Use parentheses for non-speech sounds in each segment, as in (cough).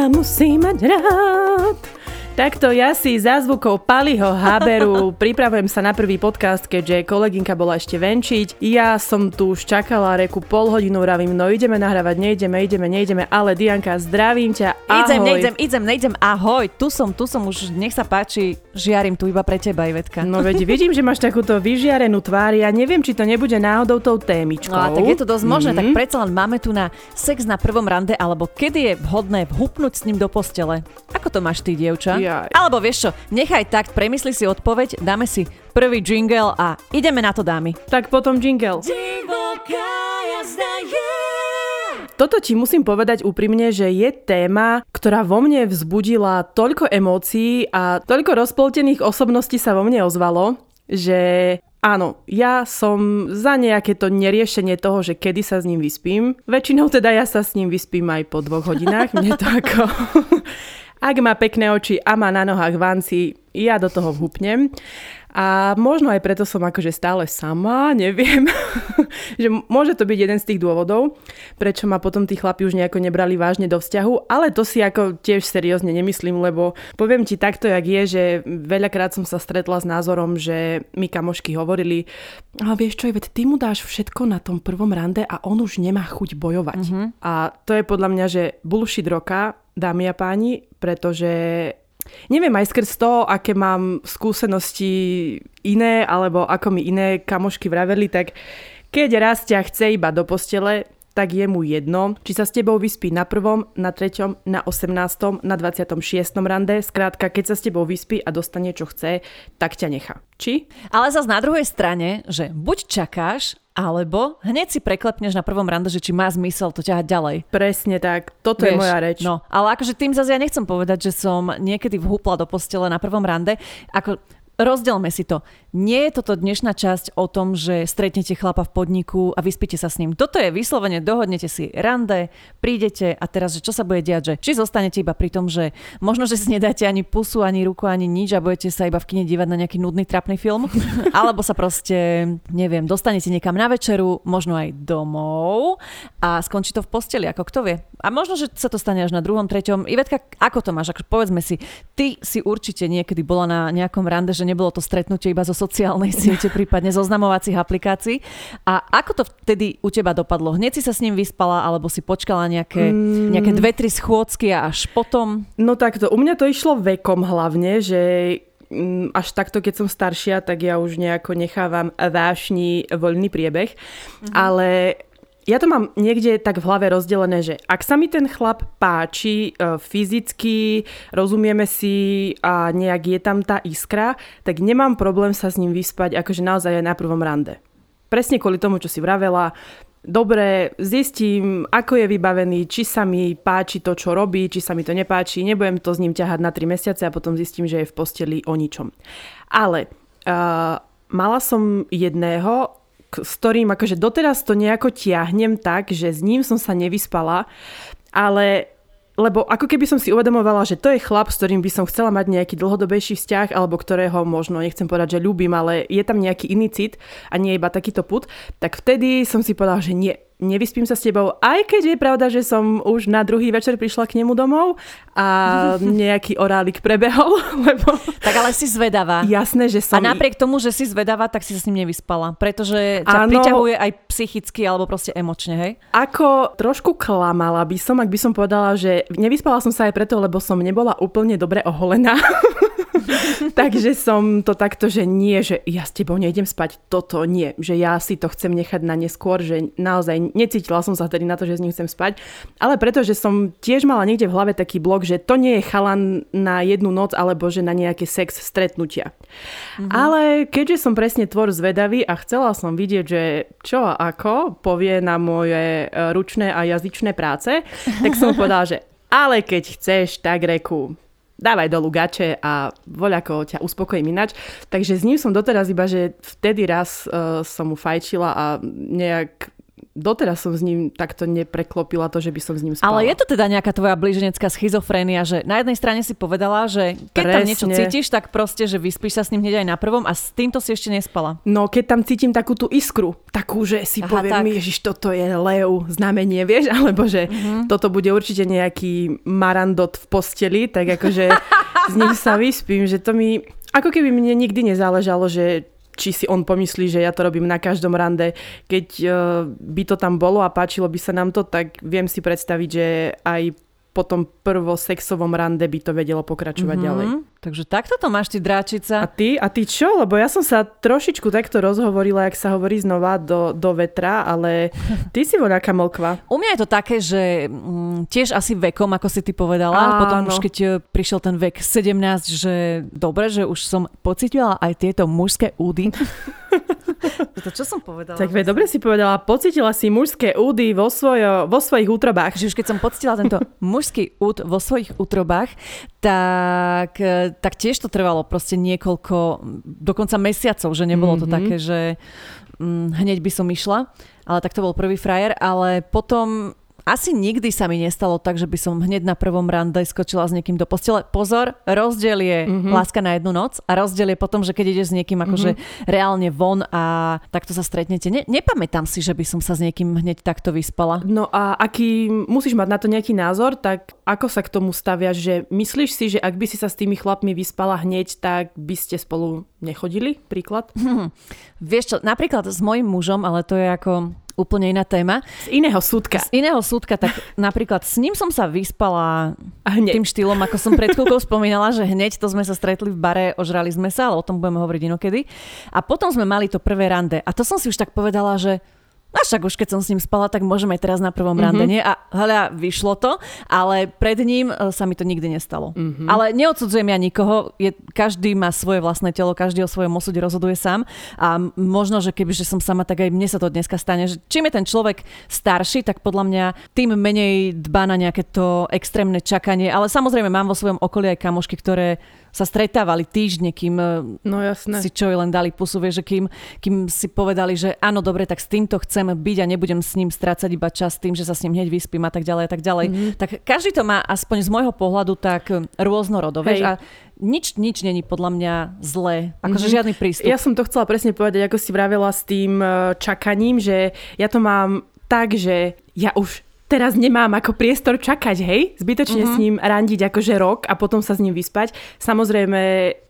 ma musí mať rád. Takto ja si za zvukov Paliho Haberu (laughs) pripravujem sa na prvý podcast, keďže kolegynka bola ešte venčiť. Ja som tu už čakala reku pol hodinu, vravím, no ideme nahrávať, nejdeme, ideme, nejdeme, ale Dianka, zdravím ťa, ahoj. Idem, nejdem, idem, nejdem, ahoj, tu som, tu som už, nech sa páči, žiarim tu iba pre teba, Ivetka. No veď vidím, že máš takúto vyžiarenú tvár, ja neviem, či to nebude náhodou tou témičkou. No a tak je to dosť možné, mm-hmm. tak predsa len máme tu na sex na prvom rande, alebo kedy je vhodné vhupnúť s ním do postele. Ako to máš ty, dievča? Jaj. Alebo vieš čo, nechaj tak, premysli si odpoveď, dáme si prvý jingle a ideme na to, dámy. Tak potom jingle. Toto ti musím povedať úprimne, že je téma, ktorá vo mne vzbudila toľko emócií a toľko rozpoltených osobností sa vo mne ozvalo, že áno, ja som za nejaké to neriešenie toho, že kedy sa s ním vyspím. Väčšinou teda ja sa s ním vyspím aj po dvoch hodinách. Mne to ako... Ak má pekné oči a má na nohách vanci, ja do toho vhupnem. A možno aj preto som akože stále sama, neviem. (laughs) že môže to byť jeden z tých dôvodov, prečo ma potom tí chlapi už nejako nebrali vážne do vzťahu, ale to si ako tiež seriózne nemyslím, lebo poviem ti takto, jak je, že veľakrát som sa stretla s názorom, že mi kamošky hovorili, a vieš čo, veď ty mu dáš všetko na tom prvom rande a on už nemá chuť bojovať. Mm-hmm. A to je podľa mňa, že bullshit roka, dámy a páni, pretože neviem aj skrz to, aké mám skúsenosti iné, alebo ako mi iné kamošky vraveli, tak keď raz ťa chce iba do postele, tak je mu jedno, či sa s tebou vyspí na prvom, na treťom, na 18., na 26. rande. Skrátka, keď sa s tebou vyspí a dostane čo chce, tak ťa nechá. Či? Ale zase na druhej strane, že buď čakáš, alebo hneď si preklepneš na prvom rande, že či má zmysel to ťahať ďalej. Presne tak, toto Vieš, je moja reč. No, ale akože tým zase ja nechcem povedať, že som niekedy vhúpla do postele na prvom rande. Ako rozdelme si to. Nie je toto dnešná časť o tom, že stretnete chlapa v podniku a vyspíte sa s ním. Toto je vyslovene, dohodnete si rande, prídete a teraz, že čo sa bude diať, že či zostanete iba pri tom, že možno, že si nedáte ani pusu, ani ruku, ani nič a budete sa iba v kine dívať na nejaký nudný trapný film, (laughs) alebo sa proste, neviem, dostanete niekam na večeru, možno aj domov a skončí to v posteli, ako kto vie. A možno, že sa to stane až na druhom, treťom. Ivetka, ako to máš? Ako, povedzme si, ty si určite niekedy bola na nejakom rande, že nebolo to stretnutie iba zo sociálnej siete, prípadne zo znamovacích aplikácií. A ako to vtedy u teba dopadlo? Hneď si sa s ním vyspala, alebo si počkala nejaké, mm. nejaké dve, tri schôdzky a až potom? No takto, u mňa to išlo vekom hlavne, že mm, až takto, keď som staršia, tak ja už nejako nechávam vášni voľný priebeh. Mm-hmm. Ale ja to mám niekde tak v hlave rozdelené, že ak sa mi ten chlap páči e, fyzicky, rozumieme si a nejak je tam tá iskra, tak nemám problém sa s ním vyspať akože naozaj aj na prvom rande. Presne kvôli tomu, čo si vravela, dobre, zistím, ako je vybavený, či sa mi páči to, čo robí, či sa mi to nepáči, nebudem to s ním ťahať na 3 mesiace a potom zistím, že je v posteli o ničom. Ale uh, mala som jedného, s ktorým akože doteraz to nejako tiahnem tak, že s ním som sa nevyspala, ale lebo ako keby som si uvedomovala, že to je chlap, s ktorým by som chcela mať nejaký dlhodobejší vzťah, alebo ktorého možno, nechcem povedať, že ľúbim, ale je tam nejaký iný cit a nie iba takýto put, tak vtedy som si povedala, že nie, nevyspím sa s tebou, aj keď je pravda, že som už na druhý večer prišla k nemu domov a (laughs) nejaký orálik prebehol, (laughs) lebo... Tak ale si zvedavá. Jasné, že som... A napriek tomu, že si zvedavá, tak si sa s ním nevyspala, pretože ťa ano, priťahuje aj psychicky alebo proste emočne, hej? Ako trošku klamala by som, ak by som povedala, že nevyspala som sa aj preto, lebo som nebola úplne dobre oholená. (laughs) (laughs) Takže som to takto, že nie, že ja s tebou nejdem spať, toto nie, že ja si to chcem nechať na neskôr, že naozaj necítila som sa tedy na to, že s ním chcem spať, ale preto, že som tiež mala niekde v hlave taký blok, že to nie je chalan na jednu noc alebo že na nejaké sex stretnutia. Mm-hmm. Ale keďže som presne tvor zvedavý a chcela som vidieť, že čo a ako povie na moje e, ručné a jazyčné práce, tak som (laughs) povedala, že ale keď chceš, tak reku, dávaj dolu gače a voľako ťa uspokojím inač. Takže s ním som doteraz iba, že vtedy raz uh, som mu fajčila a nejak doteraz som s ním takto nepreklopila to, že by som s ním spala. Ale je to teda nejaká tvoja blíženecká schizofrénia, že na jednej strane si povedala, že keď Presne. tam niečo cítiš, tak proste, že vyspíš sa s ním hneď aj na prvom a s týmto si ešte nespala. No, keď tam cítim takú tú iskru, takú, že si Aha, poviem, tak. ježiš, toto je Leu znamenie, (laughs) vieš, alebo že uh-huh. toto bude určite nejaký marandot v posteli, tak akože (laughs) s ním sa vyspím, že to mi, ako keby mne nikdy nezáležalo, že či si on pomyslí, že ja to robím na každom rande. Keď uh, by to tam bolo a páčilo by sa nám to, tak viem si predstaviť, že aj po tom prvosexovom rande by to vedelo pokračovať mm-hmm. ďalej. Takže takto to máš ty dráčica. A ty? A ty čo? Lebo ja som sa trošičku takto rozhovorila, jak sa hovorí znova do, do vetra, ale (laughs) ty si voľaká mlkva. U mňa je to také, že mm, tiež asi vekom, ako si ty povedala. Áno. Potom už keď e, prišiel ten vek 17, že dobre, že už som pocitila aj tieto mužské údy. (laughs) (laughs) to čo som povedala? Tak ve, dobre si povedala, pocitila si mužské údy vo, svojo, vo svojich útrobách. Že už keď som pocitila tento (laughs) mužský úd vo svojich útrobách, tak, tak tiež to trvalo proste niekoľko, dokonca mesiacov, že nebolo mm-hmm. to mhm. také, že hm, hneď by som išla, ale tak to bol prvý frajer, ale potom asi nikdy sa mi nestalo tak, že by som hneď na prvom rande skočila s niekým do postele. Pozor, rozdiel je mm-hmm. láska na jednu noc a rozdiel je potom, že keď ideš s niekým akože mm-hmm. reálne von a takto sa stretnete. Ne, nepamätám si, že by som sa s niekým hneď takto vyspala. No a aký musíš mať na to nejaký názor, tak ako sa k tomu staviaš, že myslíš si, že ak by si sa s tými chlapmi vyspala hneď, tak by ste spolu nechodili? Príklad? Hm. (laughs) Vieš čo, napríklad s mojim mužom, ale to je ako úplne iná téma. Z iného súdka. Z iného súdka, tak (laughs) napríklad s ním som sa vyspala hneď. tým štýlom, ako som pred chvíľkou spomínala, že hneď to sme sa stretli v bare, ožrali sme sa, ale o tom budeme hovoriť inokedy. A potom sme mali to prvé rande. A to som si už tak povedala, že a však už keď som s ním spala, tak môžeme aj teraz na prvom mm-hmm. rande, nie? A hľa, vyšlo to, ale pred ním e, sa mi to nikdy nestalo. Mm-hmm. Ale neodsudzujem ja nikoho, je, každý má svoje vlastné telo, každý o svojom osude rozhoduje sám a možno, že keby že som sama, tak aj mne sa to dneska stane. Že čím je ten človek starší, tak podľa mňa tým menej dba na nejaké to extrémne čakanie, ale samozrejme mám vo svojom okolí aj kamošky, ktoré sa stretávali týždne, kým e, no, jasné. si čo len dali pusu, vie, že kým, kým si povedali, že áno, dobre, tak s týmto chcem byť a nebudem s ním strácať iba čas tým, že sa s ním hneď vyspím a tak ďalej a tak ďalej. Mm-hmm. Tak každý to má aspoň z môjho pohľadu tak rôznorodo, vieš, a nič, nič není podľa mňa zlé, akože mm-hmm. žiadny prístup. Ja som to chcela presne povedať, ako si vravela s tým e, čakaním, že ja to mám tak, že ja už teraz nemám ako priestor čakať, hej? Zbytočne mm-hmm. s ním randiť akože rok a potom sa s ním vyspať. Samozrejme,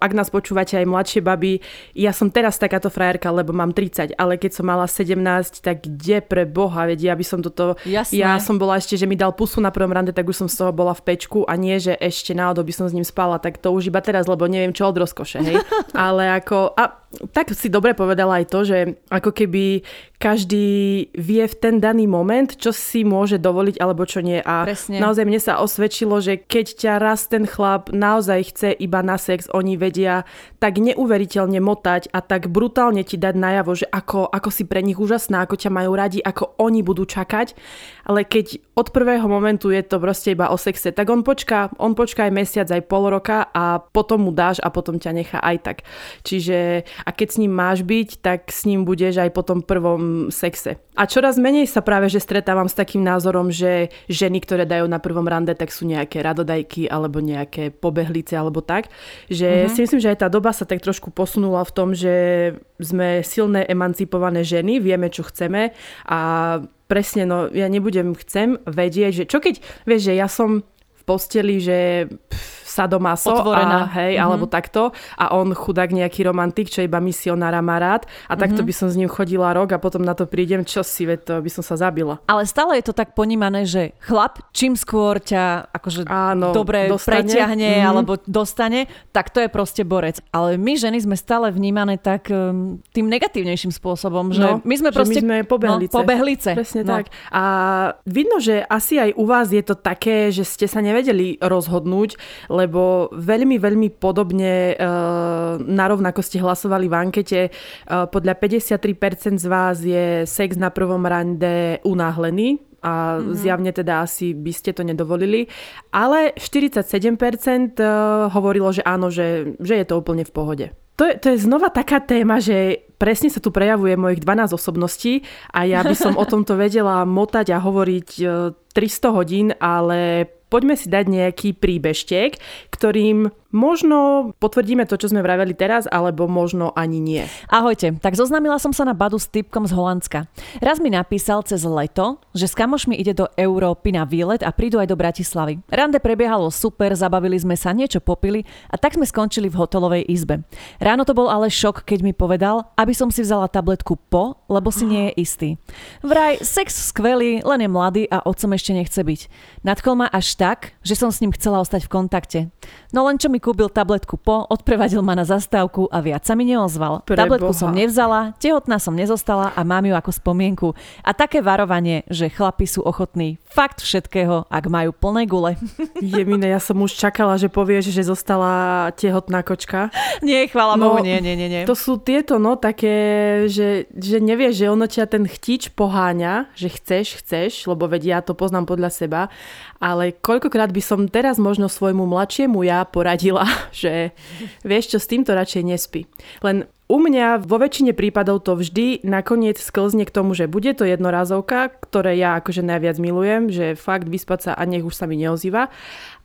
ak nás počúvate aj mladšie baby, ja som teraz takáto frajerka, lebo mám 30, ale keď som mala 17, tak kde pre Boha, vedia, aby som toto... Jasné. Ja som bola ešte, že mi dal pusu na prvom rande, tak už som z toho bola v pečku a nie, že ešte náhodou by som s ním spala, tak to už iba teraz, lebo neviem čo od rozkoše, hej? (laughs) ale ako... A tak si dobre povedala aj to, že ako keby každý vie v ten daný moment, čo si môže dovoliť alebo čo nie. A Presne. naozaj mne sa osvedčilo, že keď ťa raz ten chlap naozaj chce iba na sex, oni vedia tak neuveriteľne motať a tak brutálne ti dať najavo, že ako, ako si pre nich úžasná, ako ťa majú radi, ako oni budú čakať. Ale keď od prvého momentu je to proste iba o sexe, tak on počká, on počká aj mesiac, aj pol roka a potom mu dáš a potom ťa nechá aj tak. Čiže a keď s ním máš byť, tak s ním budeš aj po tom prvom sexe. A čoraz menej sa práve že stretávam s takým názorom, že ženy, ktoré dajú na prvom rande, tak sú nejaké radodajky alebo nejaké pobehlice alebo tak. Že mm-hmm. si myslím, že aj tá doba sa tak trošku posunula v tom, že sme silné emancipované ženy, vieme, čo chceme a presne, no ja nebudem, chcem vedieť, že čo keď, vieš, že ja som v posteli, že pff, sadomaso Otvorená. A, hej, mm-hmm. alebo takto a on chudák nejaký romantik, čo iba misionára má rád a takto mm-hmm. by som s ním chodila rok a potom na to prídem, čo si, veď to by som sa zabila. Ale stále je to tak ponímané, že chlap čím skôr ťa akože Áno, dobre dostane. preťahne mm-hmm. alebo dostane, tak to je proste borec. Ale my ženy sme stále vnímané tak um, tým negatívnejším spôsobom, že no, my sme proste... my sme pobehlice. No, pobehlice. Presne no. tak. A vidno, že asi aj u vás je to také, že ste sa nevedeli rozhodnúť, lebo veľmi, veľmi podobne uh, narovnako ste hlasovali v ankete. Uh, podľa 53% z vás je sex na prvom rande unáhlený, a mm-hmm. zjavne teda asi by ste to nedovolili. Ale 47% hovorilo, že áno, že, že je to úplne v pohode. To je, to je znova taká téma, že presne sa tu prejavuje mojich 12 osobností a ja by som o (laughs) tomto vedela motať a hovoriť 300 e, hodín, ale poďme si dať nejaký príbežtek, ktorým Možno potvrdíme to, čo sme vraveli teraz, alebo možno ani nie. Ahojte, tak zoznámila som sa na Badu s typkom z Holandska. Raz mi napísal cez leto, že s kamošmi ide do Európy na výlet a prídu aj do Bratislavy. Rande prebiehalo super, zabavili sme sa, niečo popili a tak sme skončili v hotelovej izbe. Ráno to bol ale šok, keď mi povedal, aby som si vzala tabletku po, lebo si nie je istý. Vraj, sex skvelý, len je mladý a otcom ešte nechce byť. Nadchol ma až tak, že som s ním chcela ostať v kontakte. No len čo mi kúpil tabletku po, odprevadil ma na zastávku a viac sa mi neozval. Pre tabletku Boha. som nevzala, tehotná som nezostala a mám ju ako spomienku. A také varovanie, že chlapi sú ochotní fakt všetkého, ak majú plné gule. (laughs) Jemine, ja som už čakala, že povieš, že zostala tehotná kočka. Nie, chvála no, Bohu, nie, nie, nie, nie. To sú tieto, no, také, že, že nevieš, že ono ťa ten chtič poháňa, že chceš, chceš, lebo veď ja to poznám podľa seba, ale koľkokrát by som teraz možno svojmu mladšiemu ja poradila, (laughs) že vieš čo, s týmto radšej nespí. Len u mňa vo väčšine prípadov to vždy nakoniec sklzne k tomu, že bude to jednorázovka, ktoré ja akože najviac milujem, že fakt vyspať sa a nech už sa mi neozýva.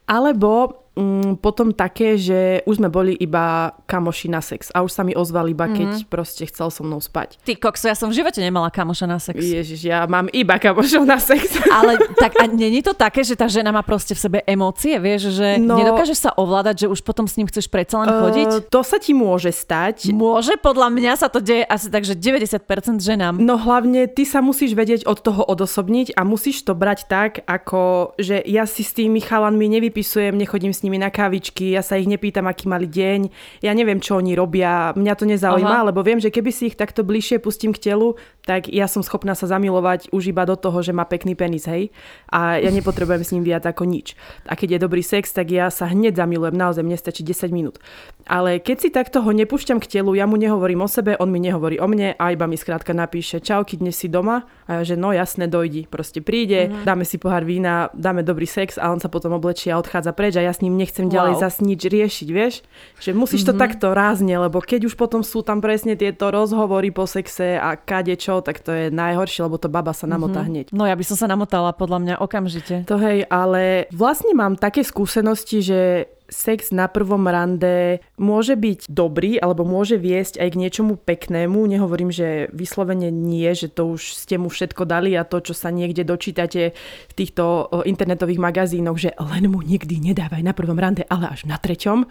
Alebo mm, potom také, že už sme boli iba kamoši na sex a už sa mi ozval iba, keď mm-hmm. proste chcel so mnou spať. Ty kokso, ja som v živote nemala kamoša na sex. Ježiš, ja mám iba kamošov na sex. (laughs) Ale tak a není to také, že tá žena má proste v sebe emócie, vieš, že no, nedokážeš sa ovládať, že už potom s ním chceš predsa len chodiť? Uh, to sa ti môže stať. Môže, podľa mňa sa to deje asi tak, že 90% ženám. No hlavne ty sa musíš vedieť od toho odosobniť a musíš to brať tak, ako že ja si s tými chalanmi nevypisujem, nechodím s nimi na kávičky, ja sa ich nepýtam, aký mali deň, ja neviem, čo oni robia, mňa to nezaujíma, Aha. lebo viem, že keby si ich takto bližšie pustím k telu, tak ja som schopná sa zamilovať už iba do toho, že má pekný penis, hej. A ja nepotrebujem s ním viac ako nič. A keď je dobrý sex, tak ja sa hneď zamilujem, naozaj mne stačí 10 minút. Ale keď si takto ho nepúšťam k telu, ja mu nehovorím o sebe, on mi nehovorí o mne a iba mi skrátka napíše čauky, dnes si doma a ja, že no jasne, dojdi. Proste príde, mm-hmm. dáme si pohár vína, dáme dobrý sex a on sa potom oblečí a odchádza preč a ja s ním nechcem ďalej wow. zas nič riešiť, vieš? Že musíš mm-hmm. to takto rázne, lebo keď už potom sú tam presne tieto rozhovory po sexe a kade čo, tak to je najhoršie, lebo to baba sa namotá mm-hmm. hneď. No ja by som sa namotala podľa mňa okamžite. To hej, ale vlastne mám také skúsenosti, že sex na prvom rande môže byť dobrý alebo môže viesť aj k niečomu peknému. Nehovorím, že vyslovene nie, že to už ste mu všetko dali a to, čo sa niekde dočítate v týchto internetových magazínoch, že len mu nikdy nedávaj na prvom rande, ale až na treťom,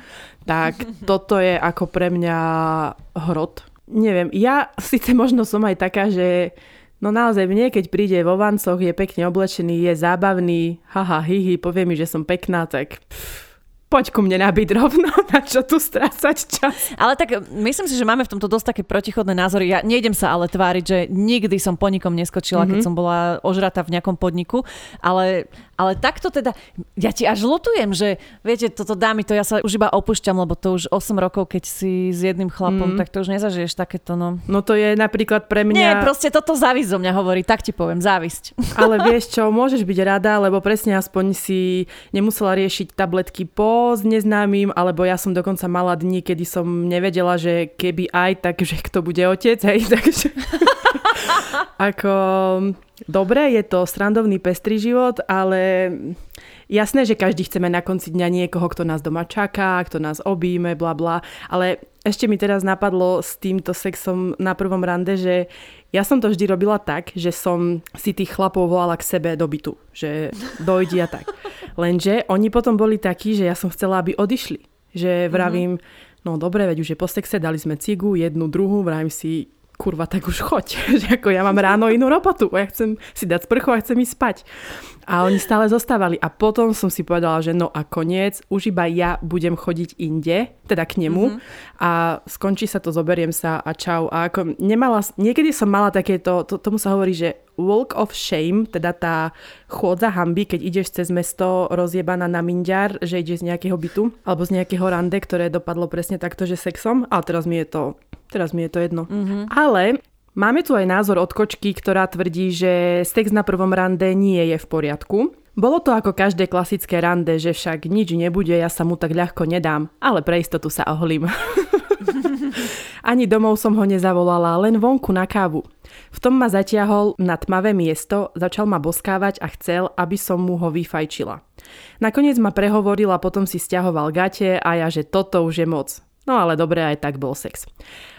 tak (laughs) toto je ako pre mňa hrot neviem, ja síce možno som aj taká, že no naozaj mne, keď príde vo vancoch, je pekne oblečený, je zábavný, haha, hihi, povie mi, že som pekná, tak pff, poď ku mne nabiť rovno, (laughs) na čo tu strácať čas. Ale tak myslím si, že máme v tomto dosť také protichodné názory. Ja nejdem sa ale tváriť, že nikdy som po nikom neskočila, mm-hmm. keď mhm. som bola ožratá v nejakom podniku, ale ale takto teda, ja ti až lutujem, že viete, toto dámy, to ja sa už iba opúšťam, lebo to už 8 rokov, keď si s jedným chlapom, mm. tak to už nezažiješ takéto, no. No to je napríklad pre mňa... Nie, proste toto závisť zo mňa hovorí, tak ti poviem, závisť. Ale (laughs) vieš čo, môžeš byť rada, lebo presne aspoň si nemusela riešiť tabletky po s neznámym, alebo ja som dokonca mala dni, kedy som nevedela, že keby aj, tak že kto bude otec, hej, (laughs) takže... Ako, dobre, je to srandovný pestrý život, ale jasné, že každý chceme na konci dňa niekoho, kto nás doma čaká, kto nás obíme, bla bla, ale ešte mi teraz napadlo s týmto sexom na prvom rande, že ja som to vždy robila tak, že som si tých chlapov volala k sebe do bytu, že dojdi a tak. Lenže oni potom boli takí, že ja som chcela, aby odišli. Že vravím, mm-hmm. no dobre, veď už je po sexe, dali sme cigu, jednu, druhú, vravím si, kurva, tak už choď. (laughs) že ako ja mám (laughs) ráno inú robotu, ja chcem si dať sprchu a chcem ísť spať. A oni stále zostávali. A potom som si povedala, že no a koniec, už iba ja budem chodiť inde, teda k nemu mm-hmm. a skončí sa to, zoberiem sa a čau. A ako nemala, niekedy som mala takéto, to, tomu sa hovorí, že walk of shame, teda tá chôdza hamby, keď ideš cez mesto rozjebaná na minďar, že ideš z nejakého bytu alebo z nejakého rande, ktoré dopadlo presne takto, že sexom. A teraz mi je to Teraz mi je to jedno. Mm-hmm. Ale máme tu aj názor od kočky, ktorá tvrdí, že sex na prvom rande nie je v poriadku. Bolo to ako každé klasické rande, že však nič nebude, ja sa mu tak ľahko nedám, ale pre istotu sa oholím. (laughs) Ani domov som ho nezavolala, len vonku na kávu. V tom ma zatiahol na tmavé miesto, začal ma boskávať a chcel, aby som mu ho vyfajčila. Nakoniec ma prehovoril a potom si stiahoval gate a ja, že toto už je moc. No ale dobre, aj tak bol sex.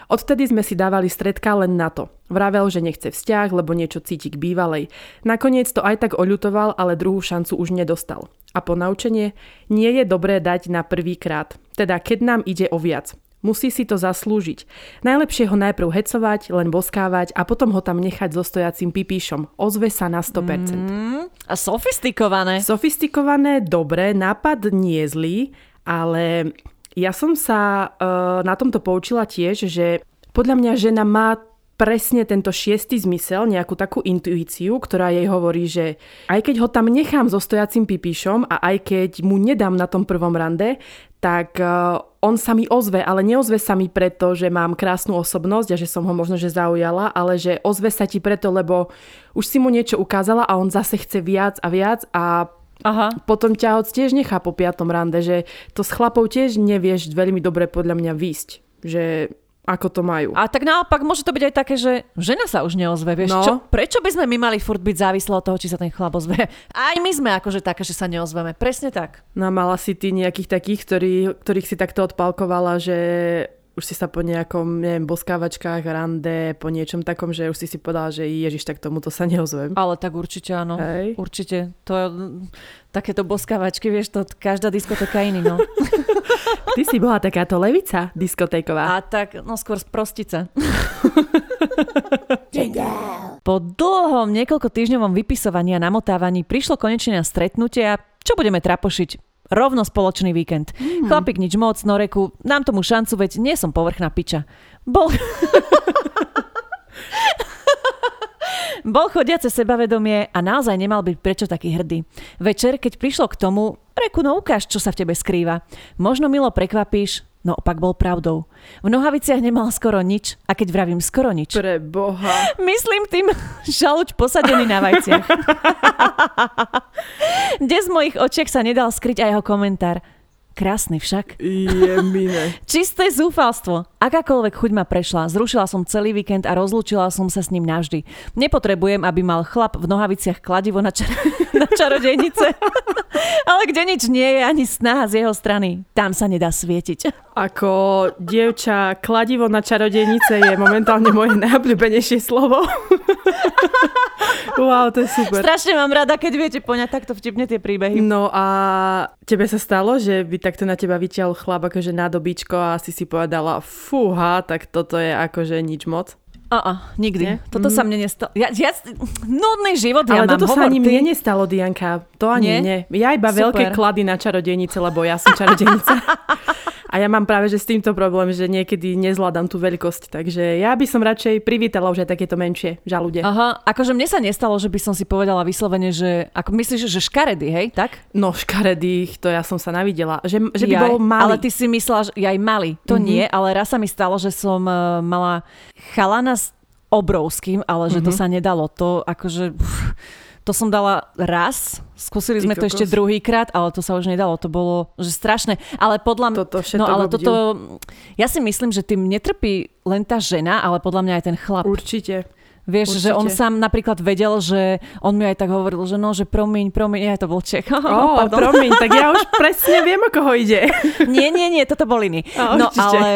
Odtedy sme si dávali stredka len na to. Vravel, že nechce vzťah, lebo niečo cíti k bývalej. Nakoniec to aj tak oľutoval, ale druhú šancu už nedostal. A po naučenie nie je dobré dať na prvý krát. Teda keď nám ide o viac. Musí si to zaslúžiť. Najlepšie ho najprv hecovať, len boskávať a potom ho tam nechať so stojacím pipíšom. Ozve sa na 100%. Mm, a sofistikované. Sofistikované, dobre, nápad nie zlý, ale ja som sa uh, na tomto poučila tiež, že podľa mňa žena má presne tento šiestý zmysel, nejakú takú intuíciu, ktorá jej hovorí, že aj keď ho tam nechám so stojacím pipíšom a aj keď mu nedám na tom prvom rande, tak uh, on sa mi ozve, ale neozve sa mi preto, že mám krásnu osobnosť a že som ho možno že zaujala, ale že ozve sa ti preto, lebo už si mu niečo ukázala a on zase chce viac a viac a Aha. Potom ťa hoc tiež nechá po piatom rande, že to s chlapou tiež nevieš veľmi dobre podľa mňa výsť. Že ako to majú. A tak naopak môže to byť aj také, že žena sa už neozve, vieš, no. čo, prečo by sme my mali furt byť závislí od toho, či sa ten chlap ozve? (laughs) Aj my sme akože také, že sa neozveme, presne tak. No mala si ty nejakých takých, ktorý, ktorých si takto odpalkovala, že už si sa po nejakom, neviem, boskávačkách, rande, po niečom takom, že už si si povedala, že ježiš, tak tomuto sa neozvem. Ale tak určite áno. Hej. Určite. To je, takéto boskávačky, vieš, to každá diskotéka iný, no. (laughs) Ty si bola takáto levica diskotéková. A tak, no skôr sprostice. (laughs) po dlhom niekoľko týždňovom vypisovaní a namotávaní prišlo konečne na stretnutie a čo budeme trapošiť? Rovno spoločný víkend. Mm. Chlapík nič moc, Noreku, dám tomu šancu, veď nie som povrchná piča. Bol... (laughs) Bol chodiace sebavedomie a naozaj nemal byť prečo taký hrdý. Večer, keď prišlo k tomu, reku no ukáž, čo sa v tebe skrýva. Možno milo prekvapíš, No opak bol pravdou. V nohaviciach nemal skoro nič a keď vravím skoro nič. Pre boha. Myslím tým (laughs) žaluč posadený na vajciach. (laughs) Kde z mojich očiek sa nedal skryť aj jeho komentár. Krásny však. Jemine. Čisté zúfalstvo. Akákoľvek chuť ma prešla, zrušila som celý víkend a rozlúčila som sa s ním navždy. Nepotrebujem, aby mal chlap v nohaviciach kladivo na, čar- (laughs) na čarodejnice. (laughs) Ale kde nič nie je, ani snaha z jeho strany. Tam sa nedá svietiť. (laughs) Ako dievča, kladivo na čarodejnice je momentálne moje najobľúbenejšie slovo. wow, to je super. Strašne mám rada, keď viete poňať takto vtipne tie príbehy. No a tebe sa stalo, že by takto na teba vyťahol chlap akože na dobičko a si si povedala, fúha, tak toto je akože nič moc? A, nikdy. Nie? Toto mm-hmm. sa mne nestalo. Ja, ja, nudný život Ale ja toto mám. sa ani mne nestalo, Dianka. To ani nie. nie. Ja iba Super. veľké klady na čarodejnice, lebo ja som čarodejnica. (laughs) A ja mám práve že s týmto problém, že niekedy nezvládam tú veľkosť. Takže ja by som radšej privítala už aj takéto menšie žalude. Aha, akože mne sa nestalo, že by som si povedala vyslovene, že ako myslíš, že škaredy, hej, tak? No škaredých, to ja som sa navidela. Že, že by Jaj, bol malý. Ale ty si myslela, že aj malý. To mm-hmm. nie, ale raz sa mi stalo, že som uh, mala chalana obrovským, ale že mm-hmm. to mhm. sa nedalo. To akože... Pff, to som dala raz, skúsili sme to ešte druhýkrát, ale to sa už nedalo, to bolo že strašné. Ale podľa mňa... Toto no ale toto... Ja si myslím, že tým netrpí len tá žena, ale podľa mňa aj ten chlap. Určite. Vieš, Určite. že on sám napríklad vedel, že on mi aj tak hovoril, že no, že promiň, promiň, ja to bol Čech. (laughs) Oh, oh promiň, tak ja už presne viem, o koho ide. (laughs) nie, nie, nie, toto bol iný. Oh, no určite. ale,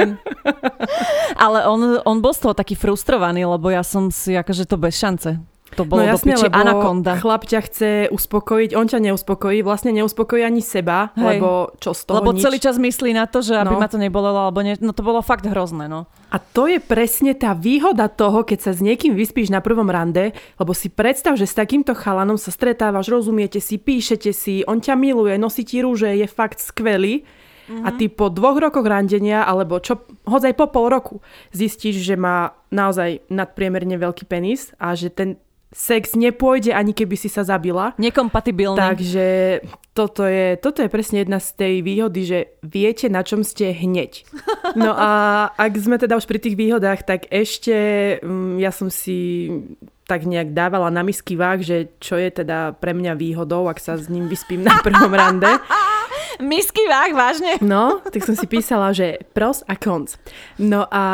(laughs) ale on, on bol z toho taký frustrovaný, lebo ja som si akože to bez šance. To bolo no jasne, do piči anakonda. chlap ťa chce uspokojiť, on ťa neuspokojí, vlastne neuspokojí ani seba, Hej. lebo čo z toho Lebo nič. celý čas myslí na to, že aby no. ma to nebolelo, alebo nie, no to bolo fakt hrozné, no. A to je presne tá výhoda toho, keď sa s niekým vyspíš na prvom rande, lebo si predstav, že s takýmto chalanom sa stretávaš, rozumiete si, píšete si, on ťa miluje, nosí ti rúže, je fakt skvelý. Mm-hmm. A ty po dvoch rokoch randenia, alebo čo, hoď aj po pol roku, zistíš, že má naozaj nadpriemerne veľký penis a že ten sex nepôjde, ani keby si sa zabila. Nekompatibilný. Takže toto je, toto je presne jedna z tej výhody, že viete, na čom ste hneď. No a ak sme teda už pri tých výhodách, tak ešte mm, ja som si tak nejak dávala na misky váh, že čo je teda pre mňa výhodou, ak sa s ním vyspím na prvom rande. (laughs) Misky váh, vážne? No, tak som si písala, že pros a cons. No a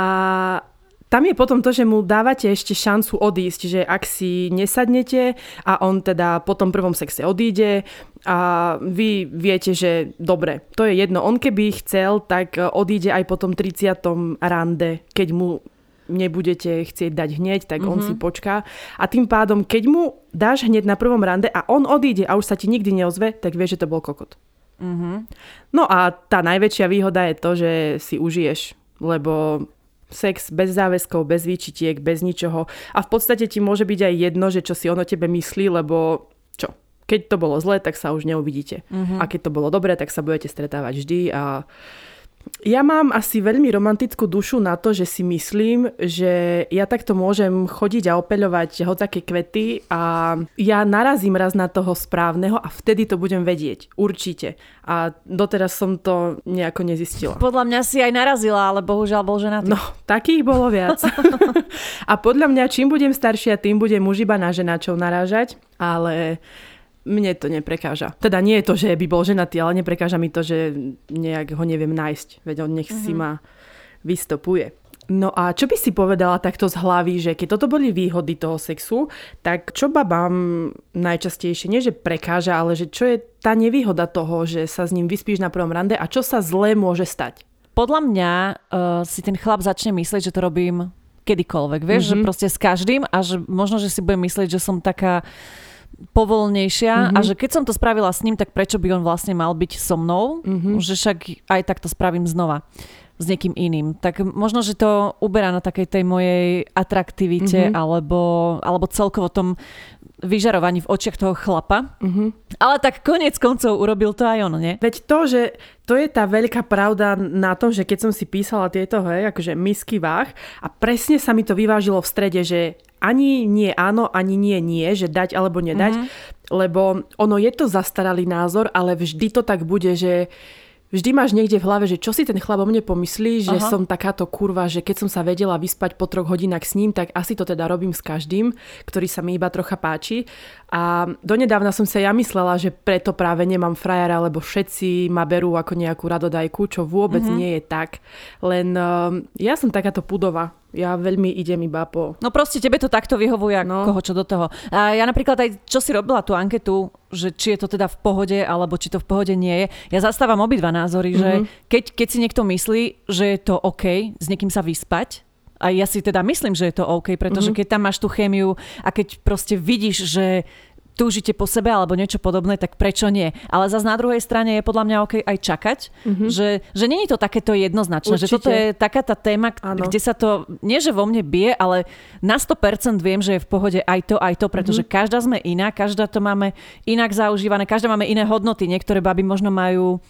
tam je potom to, že mu dávate ešte šancu odísť, že ak si nesadnete a on teda po tom prvom sexe odíde a vy viete, že dobre, to je jedno, on keby chcel, tak odíde aj po tom 30. rande, keď mu nebudete chcieť dať hneď, tak mm-hmm. on si mhm. počká. A tým pádom, keď mu dáš hneď na prvom rande a on odíde a už sa ti nikdy neozve, tak vieš, že to bol kokot. Mm-hmm. No a tá najväčšia výhoda je to, že si užiješ, lebo sex bez záväzkov, bez výčitiek, bez ničoho. A v podstate ti môže byť aj jedno, že čo si on o tebe myslí, lebo čo? Keď to bolo zlé, tak sa už neuvidíte. Mm-hmm. A keď to bolo dobré, tak sa budete stretávať vždy a ja mám asi veľmi romantickú dušu na to, že si myslím, že ja takto môžem chodiť a opeľovať také kvety a ja narazím raz na toho správneho a vtedy to budem vedieť. Určite. A doteraz som to nejako nezistila. Podľa mňa si aj narazila, ale bohužiaľ bol ženatý. No, takých bolo viac. (laughs) a podľa mňa, čím budem staršia, tým budem už iba na ženačov narážať, ale mne to neprekáža. Teda nie je to, že by bol ženatý, ale neprekáža mi to, že nejak ho neviem nájsť. Veď on nech mm-hmm. si mhm. ma vystopuje. No a čo by si povedala takto z hlavy, že keď toto boli výhody toho sexu, tak čo babám najčastejšie, nie že prekáža, ale že čo je tá nevýhoda toho, že sa s ním vyspíš na prvom rande a čo sa zlé môže stať? Podľa mňa uh, si ten chlap začne myslieť, že to robím kedykoľvek, vieš, mm-hmm. že proste s každým a že možno, že si bude myslieť, že som taká povolnejšia mm-hmm. a že keď som to spravila s ním, tak prečo by on vlastne mal byť so mnou, mm-hmm. že však aj tak to spravím znova s niekým iným. Tak možno, že to uberá na takej tej mojej atraktivite mm-hmm. alebo, alebo celkovo tom vyžarovaní v očiach toho chlapa. Mm-hmm. Ale tak konec koncov urobil to aj on, nie? Veď to, že to je tá veľká pravda na tom, že keď som si písala tieto, hej, akože misky váh a presne sa mi to vyvážilo v strede, že ani nie áno, ani nie nie, že dať alebo nedať, mm-hmm. lebo ono je to zastaralý názor, ale vždy to tak bude, že vždy máš niekde v hlave, že čo si ten chlap o mne pomyslí, že Aha. som takáto kurva, že keď som sa vedela vyspať po troch hodinách s ním, tak asi to teda robím s každým, ktorý sa mi iba trocha páči. A donedávna som sa ja myslela, že preto práve nemám frajera, lebo všetci ma berú ako nejakú radodajku, čo vôbec mm-hmm. nie je tak. Len uh, ja som takáto pudova. Ja veľmi idem iba po... No proste tebe to takto vyhovuje, no. koho čo do toho. A ja napríklad aj, čo si robila tú anketu, že či je to teda v pohode, alebo či to v pohode nie je. Ja zastávam obidva názory, mm-hmm. že mhm. keď, keď si niekto myslí, že je to OK s niekým sa vyspať, a ja si teda myslím, že je to OK, pretože mm-hmm. keď tam máš tú chémiu a keď proste vidíš, že túžite po sebe alebo niečo podobné, tak prečo nie? Ale zase na druhej strane je podľa mňa OK aj čakať, mm-hmm. že, že není to takéto jednoznačné, Určite. že toto je taká tá téma, ano. kde sa to, nie že vo mne bije, ale na 100% viem, že je v pohode aj to, aj to, pretože mm-hmm. každá sme iná, každá to máme inak zaužívané, každá máme iné hodnoty. Niektoré baby možno majú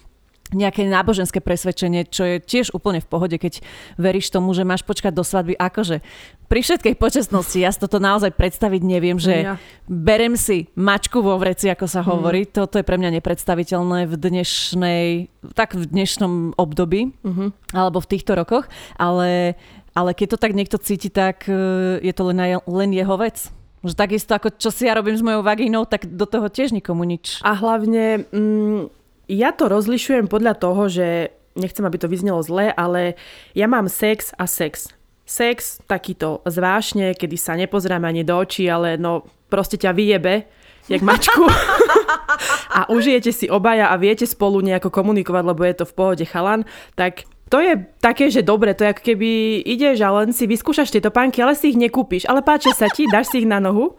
nejaké náboženské presvedčenie, čo je tiež úplne v pohode, keď veríš tomu, že máš počkať do svadby. Akože pri všetkej počasnosti ja si toto naozaj predstaviť neviem, že ja. berem si mačku vo vreci, ako sa mhm. hovorí. Mm. Toto je pre mňa nepredstaviteľné v dnešnej, tak v dnešnom období, mm-hmm. alebo v týchto rokoch, ale, ale keď to tak niekto cíti, tak e, je to len, len jeho vec. Že takisto ako čo si ja robím s mojou vagínou, tak do toho tiež nikomu nič. A hlavne... Mm, ja to rozlišujem podľa toho, že nechcem, aby to vyznelo zle, ale ja mám sex a sex. Sex takýto zvášne, kedy sa nepozrieme ani do očí, ale no proste ťa vyjebe, jak mačku. (laughs) a užijete si obaja a viete spolu nejako komunikovať, lebo je to v pohode chalan, tak to je také, že dobre, to je ako keby ideš a len si vyskúšaš tieto pánky, ale si ich nekúpiš, ale páčia sa ti, dáš si ich na nohu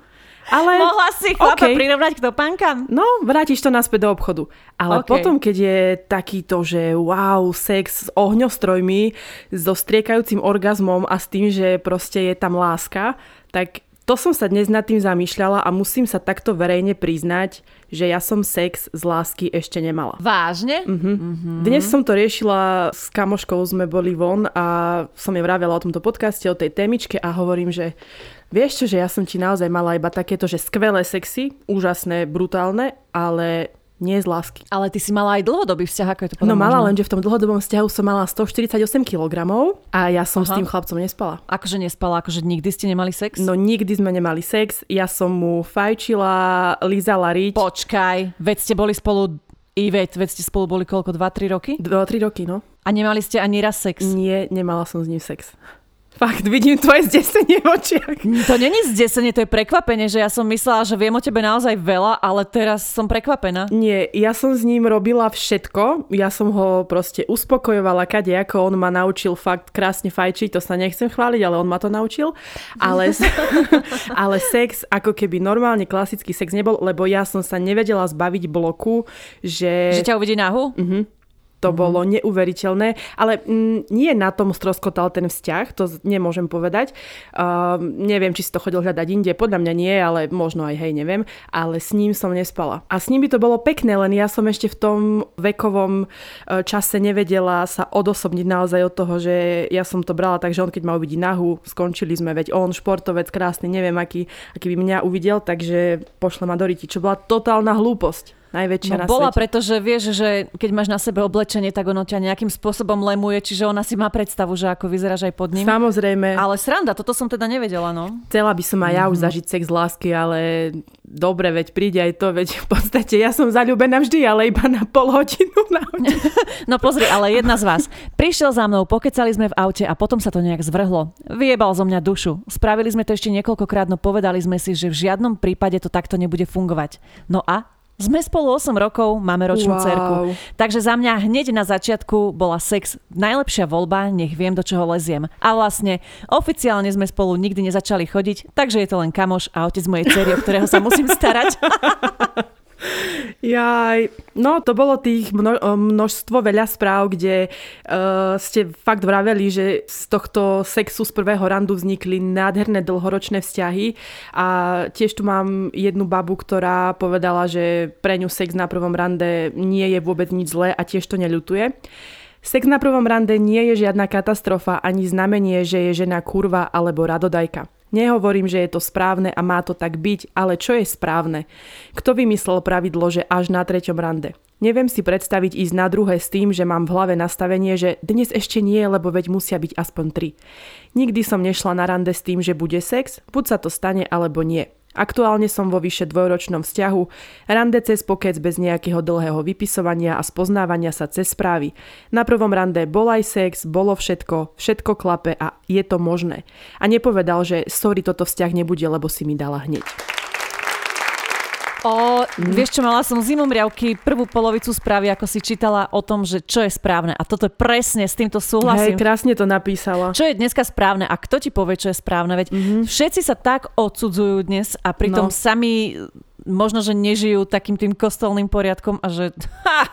ale... Mohla si chlapa okay. prirovnať k topánkam? No, vrátiš to naspäť do obchodu. Ale okay. potom, keď je takýto, že wow, sex s ohňostrojmi, so striekajúcim orgazmom a s tým, že proste je tam láska, tak to som sa dnes nad tým zamýšľala a musím sa takto verejne priznať, že ja som sex z lásky ešte nemala. Vážne? Uh-huh. Uh-huh. Dnes som to riešila s kamoškou, sme boli von a som jej vravela o tomto podcaste, o tej témičke a hovorím, že Vieš čo, že ja som ti naozaj mala iba takéto, že skvelé sexy, úžasné, brutálne, ale nie z lásky. Ale ty si mala aj dlhodobý vzťah, ako je to potom No mala, len, že v tom dlhodobom vzťahu som mala 148 kg a ja som Aha. s tým chlapcom nespala. Akože nespala, akože nikdy ste nemali sex? No nikdy sme nemali sex, ja som mu fajčila, lízala riť. Počkaj, veď ste boli spolu Ivet, veď ste spolu boli koľko, 2-3 roky? 2-3 roky, no. A nemali ste ani raz sex? Nie, nemala som s ním sex. Fakt, vidím tvoje zdesenie v očiach. To není zdesenie, to je prekvapenie, že ja som myslela, že viem o tebe naozaj veľa, ale teraz som prekvapená. Nie, ja som s ním robila všetko. Ja som ho proste uspokojovala kade, ako on ma naučil fakt krásne fajčiť, to sa nechcem chváliť, ale on ma to naučil. Ale, (laughs) ale sex, ako keby normálne klasický sex nebol, lebo ja som sa nevedela zbaviť bloku, že... Že ťa uvidí nahu? Uh-huh. To mm-hmm. bolo neuveriteľné, ale mm, nie na tom stroskotal ten vzťah, to nemôžem povedať. Uh, neviem, či si to chodil hľadať inde, podľa mňa nie, ale možno aj hej, neviem. Ale s ním som nespala. A s ním by to bolo pekné, len ja som ešte v tom vekovom uh, čase nevedela sa odosobniť naozaj od toho, že ja som to brala tak, že on keď ma uvidí nahu, skončili sme, veď on športovec krásny, neviem, aký, aký by mňa uvidel, takže pošle ma do riti, čo bola totálna hlúposť najväčšia no, na bola, svete. pretože vieš, že keď máš na sebe oblečenie, tak ono ťa nejakým spôsobom lemuje, čiže ona si má predstavu, že ako vyzeráš aj pod ním. Samozrejme. Ale sranda, toto som teda nevedela, no. Chcela by som aj ja už mhm. zažiť sex lásky, ale dobre, veď príde aj to, veď v podstate ja som zalúbená vždy, ale iba na pol hodinu. Na hodinu. (laughs) no pozri, ale jedna z vás. Prišiel za mnou, pokecali sme v aute a potom sa to nejak zvrhlo. Vyjebal zo mňa dušu. Spravili sme to ešte niekoľkokrát, no povedali sme si, že v žiadnom prípade to takto nebude fungovať. No a sme spolu 8 rokov, máme ročnú wow. cerku. Takže za mňa hneď na začiatku bola sex najlepšia voľba, nech viem, do čoho leziem. A vlastne oficiálne sme spolu nikdy nezačali chodiť, takže je to len kamoš a otec mojej cery, o ktorého sa musím starať. (laughs) Jaj, no to bolo tých mno, množstvo veľa správ, kde uh, ste fakt vraveli, že z tohto sexu z prvého randu vznikli nádherné dlhoročné vzťahy a tiež tu mám jednu babu, ktorá povedala, že pre ňu sex na prvom rande nie je vôbec nič zlé a tiež to neľutuje. Sex na prvom rande nie je žiadna katastrofa ani znamenie, že je žena kurva alebo radodajka. Nehovorím, že je to správne a má to tak byť, ale čo je správne? Kto vymyslel pravidlo, že až na treťom rande? Neviem si predstaviť ísť na druhé s tým, že mám v hlave nastavenie, že dnes ešte nie, lebo veď musia byť aspoň tri. Nikdy som nešla na rande s tým, že bude sex, buď sa to stane alebo nie. Aktuálne som vo vyše dvojročnom vzťahu, rande cez pokec bez nejakého dlhého vypisovania a spoznávania sa cez správy. Na prvom rande bol aj sex, bolo všetko, všetko klape a je to možné. A nepovedal, že sorry, toto vzťah nebude, lebo si mi dala hneď. O, mm. Vieš čo, mala som zimom riavky prvú polovicu správy, ako si čítala o tom, že čo je správne. A toto je presne, s týmto súhlasím. Hej, krásne to napísala. Čo je dneska správne a kto ti povie, čo je správne? Veď mm-hmm. všetci sa tak odsudzujú dnes a pritom no. sami možno, že nežijú takým tým kostolným poriadkom a že ha,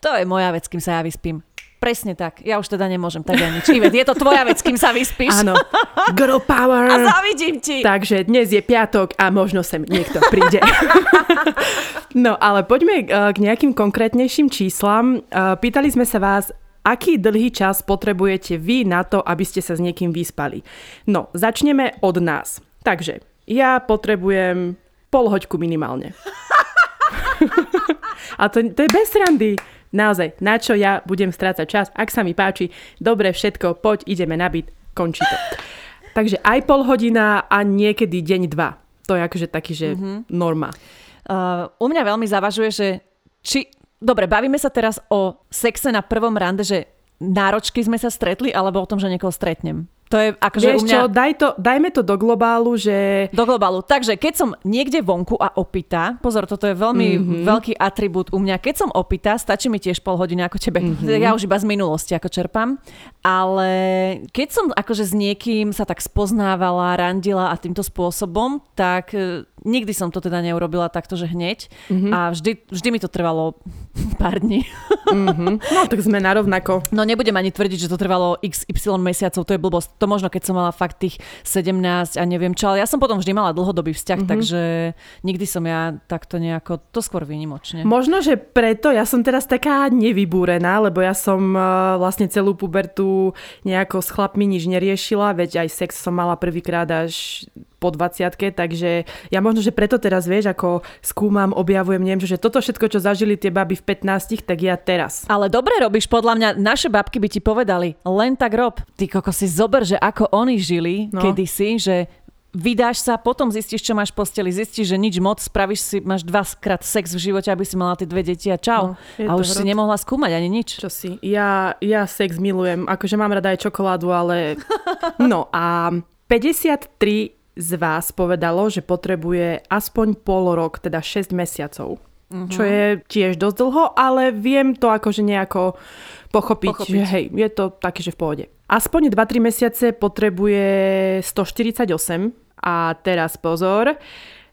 to je moja vec, kým sa ja vyspím. Presne tak. Ja už teda nemôžem tak ani nič. Ivet, je to tvoja vec, kým sa vyspíš. Áno. (laughs) Girl power. A zavidím ti. Takže dnes je piatok a možno sem niekto príde. (laughs) no ale poďme eh, k nejakým konkrétnejším číslam. Eh, pýtali sme sa vás, aký dlhý čas potrebujete vy na to, aby ste sa s niekým vyspali. No, začneme od nás. Takže, ja potrebujem pol hoďku minimálne. (laughs) a to, to je bez randy. Naozaj, na čo ja budem strácať čas, ak sa mi páči, dobre, všetko, poď, ideme na byt, končí to. Takže aj pol hodina a niekedy deň, dva. To je akože taký, že mm-hmm. norma. Uh, u mňa veľmi zavažuje, že či... Dobre, bavíme sa teraz o sexe na prvom rande, že náročky sme sa stretli, alebo o tom, že niekoho stretnem. To je akože Vieš u mňa... čo, daj to, dajme to do globálu, že... Do globálu. Takže keď som niekde vonku a opýta, pozor, toto je veľmi mm-hmm. veľký atribút u mňa. Keď som opýta, stačí mi tiež pol hodiny ako tebe. Mm-hmm. Ja už iba z minulosti ako čerpám. Ale keď som akože s niekým sa tak spoznávala, randila a týmto spôsobom, tak e, nikdy som to teda neurobila takto, že hneď. Mm-hmm. A vždy, vždy mi to trvalo pár dní. Mm-hmm. No tak sme na rovnako. No nebudem ani tvrdiť, že to trvalo XY mesiacov, to je blbosť to možno keď som mala fakt tých 17 a neviem čo, ale ja som potom vždy mala dlhodobý vzťah, mm-hmm. takže nikdy som ja takto nejako, to skôr výnimočne. Možno, že preto ja som teraz taká nevybúrená, lebo ja som uh, vlastne celú pubertu nejako s chlapmi nič neriešila, veď aj sex som mala prvýkrát až po 20 takže ja možno, že preto teraz vieš, ako skúmam, objavujem, neviem, že toto všetko, čo zažili tie baby v 15, tak ja teraz. Ale dobre robíš, podľa mňa naše babky by ti povedali, len tak rob. Ty koko si zober, že ako oni žili no. kedysi, že vydáš sa, potom zistíš, čo máš v posteli, zistíš, že nič moc, spravíš si, máš dvakrát sex v živote, aby si mala tie dve deti a čau. No, a už hrot. si nemohla skúmať ani nič. Čo si? Ja, ja sex milujem, akože mám rada aj čokoládu, ale... (laughs) No a 53 z vás povedalo, že potrebuje aspoň pol rok, teda 6 mesiacov. Uh-huh. Čo je tiež dosť dlho, ale viem to akože nejako pochopiť, pochopiť. že hej, je to také, že v pohode. Aspoň 2-3 mesiace potrebuje 148 a teraz pozor,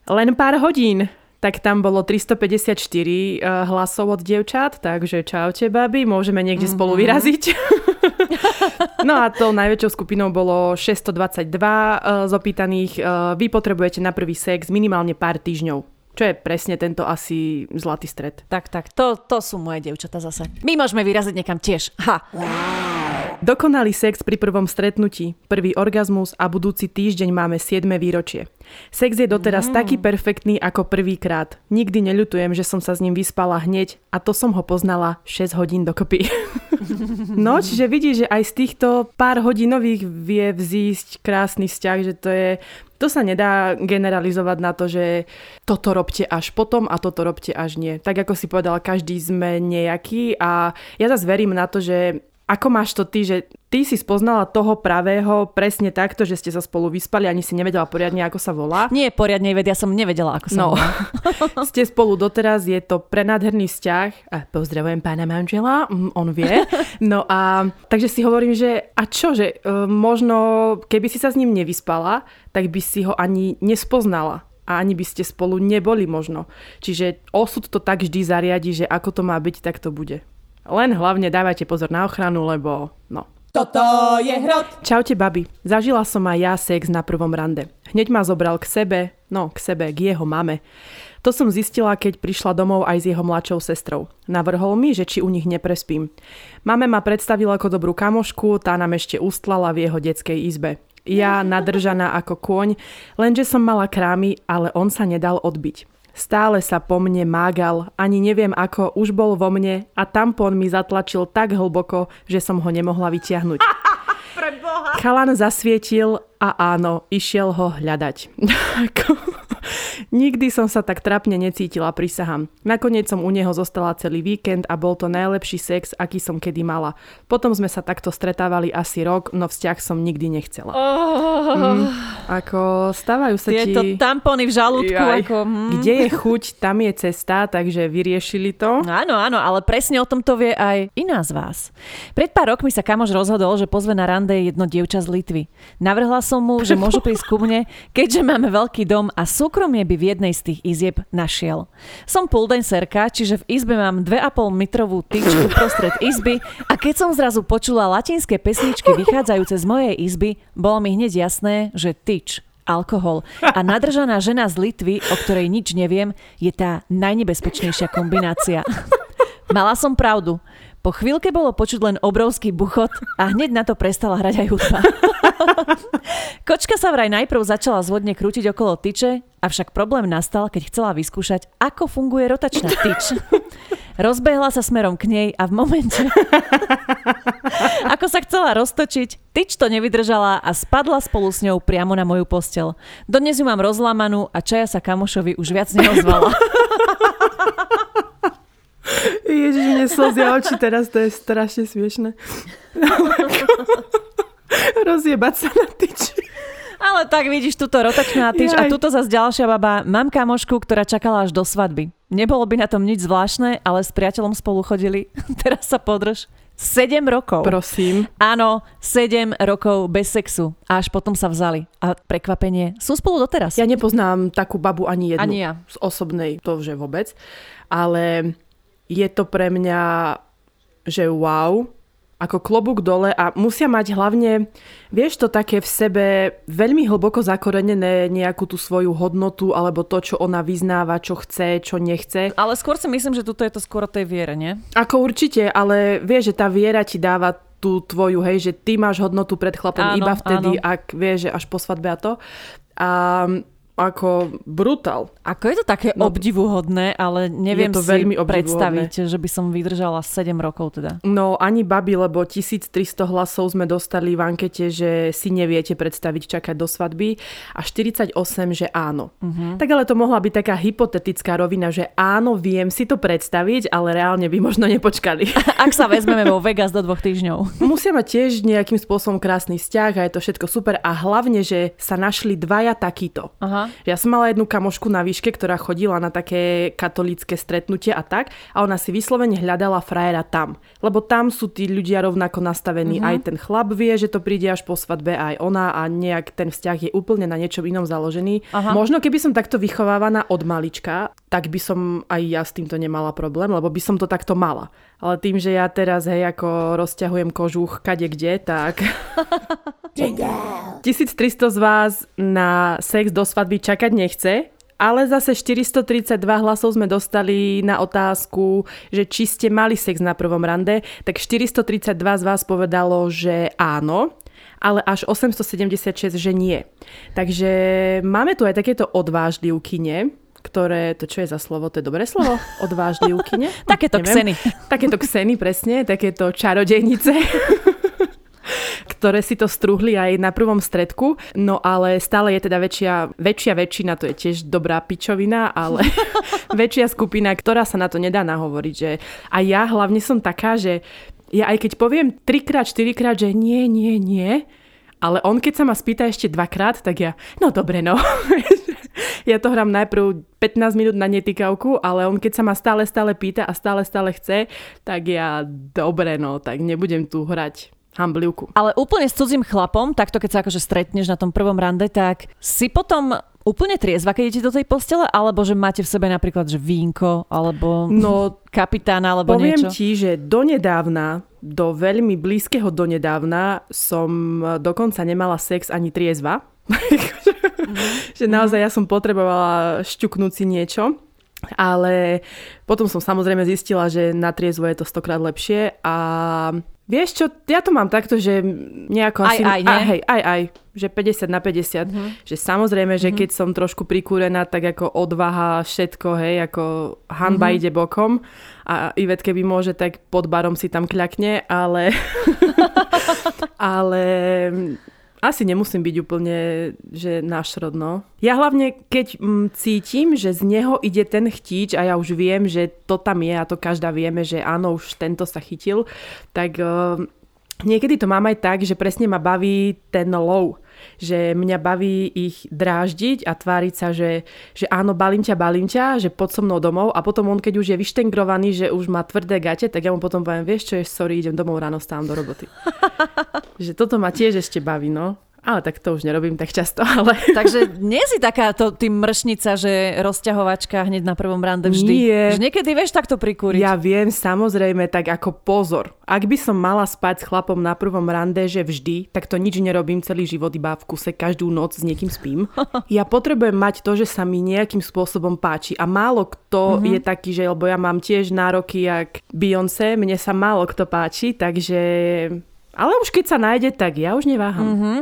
len pár hodín tak tam bolo 354 eh, hlasov od dievčat, takže čaute baby, môžeme niekde mm-hmm. spolu vyraziť. (laughs) no a to najväčšou skupinou bolo 622 eh, z opýtaných. Vy potrebujete na prvý sex minimálne pár týždňov. Čo je presne tento asi zlatý stred. Tak, tak, to, to sú moje dievčata zase. My môžeme vyraziť niekam tiež. Ha. Dokonalý sex pri prvom stretnutí, prvý orgazmus a budúci týždeň máme 7. výročie. Sex je doteraz mm. taký perfektný ako prvýkrát. Nikdy neľutujem, že som sa s ním vyspala hneď a to som ho poznala 6 hodín dokopy. (laughs) no, čiže vidíš, že aj z týchto pár hodinových vie vzísť krásny vzťah, že to je to sa nedá generalizovať na to, že toto robte až potom a toto robte až nie. Tak ako si povedala, každý sme nejaký a ja zase verím na to, že ako máš to ty, že ty si spoznala toho pravého presne takto, že ste sa spolu vyspali, ani si nevedela poriadne, ako sa volá? Nie, poriadne vedia, som nevedela, ako sa no. volá. (laughs) ste spolu doteraz, je to prenádherný vzťah. A pozdravujem pána manžela, mm, on vie. No a takže si hovorím, že a čo, že e, možno keby si sa s ním nevyspala, tak by si ho ani nespoznala a ani by ste spolu neboli možno. Čiže osud to tak vždy zariadi, že ako to má byť, tak to bude. Len hlavne dávajte pozor na ochranu, lebo no. Toto je hrot. Čaute, babi. Zažila som aj ja sex na prvom rande. Hneď ma zobral k sebe, no k sebe, k jeho mame. To som zistila, keď prišla domov aj s jeho mladšou sestrou. Navrhol mi, že či u nich neprespím. Mame ma predstavila ako dobrú kamošku, tá nám ešte ustlala v jeho detskej izbe. Ja nadržaná ako kôň, lenže som mala krámy, ale on sa nedal odbiť. Stále sa po mne mágal, ani neviem ako, už bol vo mne a tampon mi zatlačil tak hlboko, že som ho nemohla vyťahnuť. (laughs) Chalan zasvietil a áno, išiel ho hľadať. (laughs) Nikdy som sa tak trapne necítila, prisahám. Nakoniec som u neho zostala celý víkend a bol to najlepší sex, aký som kedy mala. Potom sme sa takto stretávali asi rok, no vzťah som nikdy nechcela. Oh. Mm, ako stávajú sa Tieto ti... tampony v žalúdku. Jaj. Ako, hm. Kde je chuť, tam je cesta, takže vyriešili to. Áno, áno, ale presne o tom to vie aj iná z vás. Pred pár rokmi sa kamoš rozhodol, že pozve na rande jedno dievča z Litvy. Navrhla som mu, že môžu prísť ku mne, keďže máme veľký dom a súkromie by v jednej z tých izieb našiel. Som serka, čiže v izbe mám 2,5 metrovú tyčku (laughs) prostred izby a keď som zrazu počula latinské pesničky vychádzajúce z mojej izby, bolo mi hneď jasné, že tyč alkohol a nadržaná žena z Litvy, o ktorej nič neviem, je tá najnebezpečnejšia kombinácia. Mala som pravdu. Po chvíľke bolo počuť len obrovský buchot a hneď na to prestala hrať aj hudba. (laughs) Kočka sa vraj najprv začala zvodne krútiť okolo tyče, avšak problém nastal, keď chcela vyskúšať, ako funguje rotačná tyč. (laughs) Rozbehla sa smerom k nej a v momente, (laughs) ako sa chcela roztočiť, tyč to nevydržala a spadla spolu s ňou priamo na moju postel. Dodnes ju mám rozlamanú a čaja sa kamošovi už viac neozvala. Ježiš, mne slzia oči teraz, to je strašne smiešne. (laughs) Rozjebať sa na tyči. Ale tak vidíš, túto rotačná tyč a tuto zase ďalšia baba. Mám kamošku, ktorá čakala až do svadby. Nebolo by na tom nič zvláštne, ale s priateľom spolu chodili. (laughs) Teraz sa podrž. 7 rokov. Prosím. Áno, 7 rokov bez sexu. A až potom sa vzali. A prekvapenie, sú spolu doteraz. Ja nepoznám takú babu ani jednu. Ani ja. Z osobnej, to že vôbec. Ale je to pre mňa, že wow, ako klobúk dole a musia mať hlavne, vieš to také v sebe veľmi hlboko zakorenené nejakú tú svoju hodnotu alebo to, čo ona vyznáva, čo chce, čo nechce. Ale skôr si myslím, že tuto je to skôr o tej viere, nie? Ako určite, ale vieš, že tá viera ti dáva tú tvoju, hej, že ty máš hodnotu pred chlapom áno, iba vtedy, áno. ak vieš, že až po svadbe a to. A ako brutál. Ako je to také no, obdivuhodné, ale neviem to si predstaviť, že by som vydržala 7 rokov teda. No ani babi, lebo 1300 hlasov sme dostali v ankete, že si neviete predstaviť čakať do svadby a 48, že áno. Uh-huh. Tak ale to mohla byť taká hypotetická rovina, že áno, viem si to predstaviť, ale reálne by možno nepočkali. (laughs) Ak sa vezmeme vo Vegas do dvoch týždňov. (laughs) Musia mať tiež nejakým spôsobom krásny vzťah a je to všetko super a hlavne, že sa našli dvaja takíto. Aha. Ja som mala jednu kamošku na výške, ktorá chodila na také katolícke stretnutie a tak a ona si vyslovene hľadala frajera tam. Lebo tam sú tí ľudia rovnako nastavení. Uh-huh. Aj ten chlap vie, že to príde až po svadbe, aj ona a nejak ten vzťah je úplne na niečom inom založený. Aha. Možno keby som takto vychovávaná od malička, tak by som aj ja s týmto nemala problém, lebo by som to takto mala. Ale tým, že ja teraz hej ako rozťahujem kožuch kade kde, tak... (laughs) 1300 z vás na sex do svadby čakať nechce, ale zase 432 hlasov sme dostali na otázku, že či ste mali sex na prvom rande, tak 432 z vás povedalo, že áno, ale až 876, že nie. Takže máme tu aj takéto odvážlivkyne, ktoré, to čo je za slovo, to je dobré slovo? Odvážlivkyne? (laughs) takéto kseny. Takéto kseny, presne, takéto čarodejnice. (laughs) ktoré si to struhli aj na prvom stredku, no ale stále je teda väčšia, väčšia väčšina, to je tiež dobrá pičovina, ale (laughs) väčšia skupina, ktorá sa na to nedá nahovoriť. Že... A ja hlavne som taká, že ja aj keď poviem trikrát, štyrikrát, že nie, nie, nie, ale on keď sa ma spýta ešte dvakrát, tak ja, no dobre, no. Ja to hrám najprv 15 minút na netýkavku, ale on keď sa ma stále, stále pýta a stále, stále chce, tak ja, dobre, no, tak nebudem tu hrať hamblivku. Ale úplne s cudzím chlapom, takto keď sa akože stretneš na tom prvom rande, tak si potom úplne triezva, keď idete do tej postele, alebo že máte v sebe napríklad že vínko, alebo no, kapitána, alebo poviem niečo? ti, že donedávna, do veľmi blízkeho donedávna som dokonca nemala sex ani triezva. Mm-hmm. že naozaj ja som potrebovala šťuknúť si niečo. Ale potom som samozrejme zistila, že na triezvo je to stokrát lepšie a Vieš čo, ja to mám takto, že nejako aj, asi... Aj, aj, hej, aj, aj, že 50 na 50. Mm-hmm. Že samozrejme, že mm-hmm. keď som trošku prikúrená, tak ako odvaha, všetko, hej, ako hanba mm-hmm. ide bokom a Ivetke by môže, tak pod barom si tam kľakne, ale... (laughs) ale asi nemusím byť úplne, že nášrod, no. Ja hlavne, keď mm, cítim, že z neho ide ten chtíč a ja už viem, že to tam je a to každá vieme, že áno, už tento sa chytil, tak uh, niekedy to mám aj tak, že presne ma baví ten low že mňa baví ich dráždiť a tváriť sa, že, že áno, balím ťa, balím ťa, že pod so mnou domov a potom on, keď už je vyštengrovaný, že už má tvrdé gate, tak ja mu potom poviem, vieš čo je, sorry, idem domov ráno, stávam do roboty. (laughs) že toto ma tiež ešte baví, no. Ale tak to už nerobím tak často, (laughs) ale... Takže nie si takáto tým mršnica, že rozťahovačka hneď na prvom rande vždy. Nie. Že niekedy vieš takto prikúriť. Ja viem, samozrejme, tak ako pozor. Ak by som mala spať s chlapom na prvom rande, že vždy, tak to nič nerobím celý život, iba v kuse každú noc s niekým spím. (laughs) Ja potrebujem mať to, že sa mi nejakým spôsobom páči. A málo kto mm-hmm. je taký, že lebo ja mám tiež nároky jak Beyoncé, mne sa málo kto páči, takže ale už keď sa nájde, tak ja už neváham. Mm-hmm.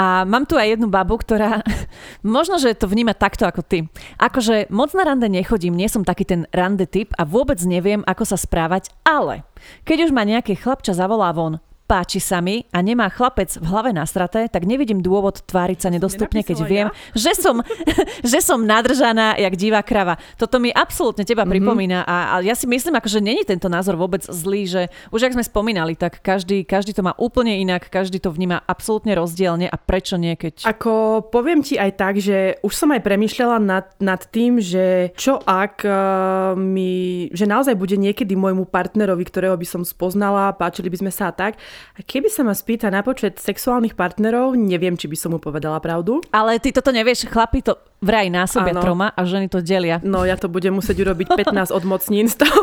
A mám tu aj jednu babu, ktorá (laughs) možno, že to vníma takto ako ty. Akože moc na rande nechodím, nie som taký ten rande typ a vôbec neviem, ako sa správať, ale keď už ma nejaký chlapča zavolá von, páči sa mi a nemá chlapec v hlave nastraté, tak nevidím dôvod tváriť sa nedostupne, keď viem, ja? (laughs) že, som, (laughs) že som nadržaná jak divá krava. Toto mi absolútne teba mm-hmm. pripomína a, a ja si myslím, ako, že není tento názor vôbec zlý, že už ak sme spomínali, tak každý, každý to má úplne inak, každý to vníma absolútne rozdielne a prečo nie, keď... Ako poviem ti aj tak, že už som aj premyšľala nad, nad tým, že čo ak uh, mi, že naozaj bude niekedy môjmu partnerovi, ktorého by som spoznala, páčili by sme sa a tak, a keby sa ma spýta na počet sexuálnych partnerov, neviem, či by som mu povedala pravdu. Ale ty toto nevieš, chlapi to vraj násobia ano. troma a ženy to delia. No ja to budem musieť urobiť 15 odmocnín z toho.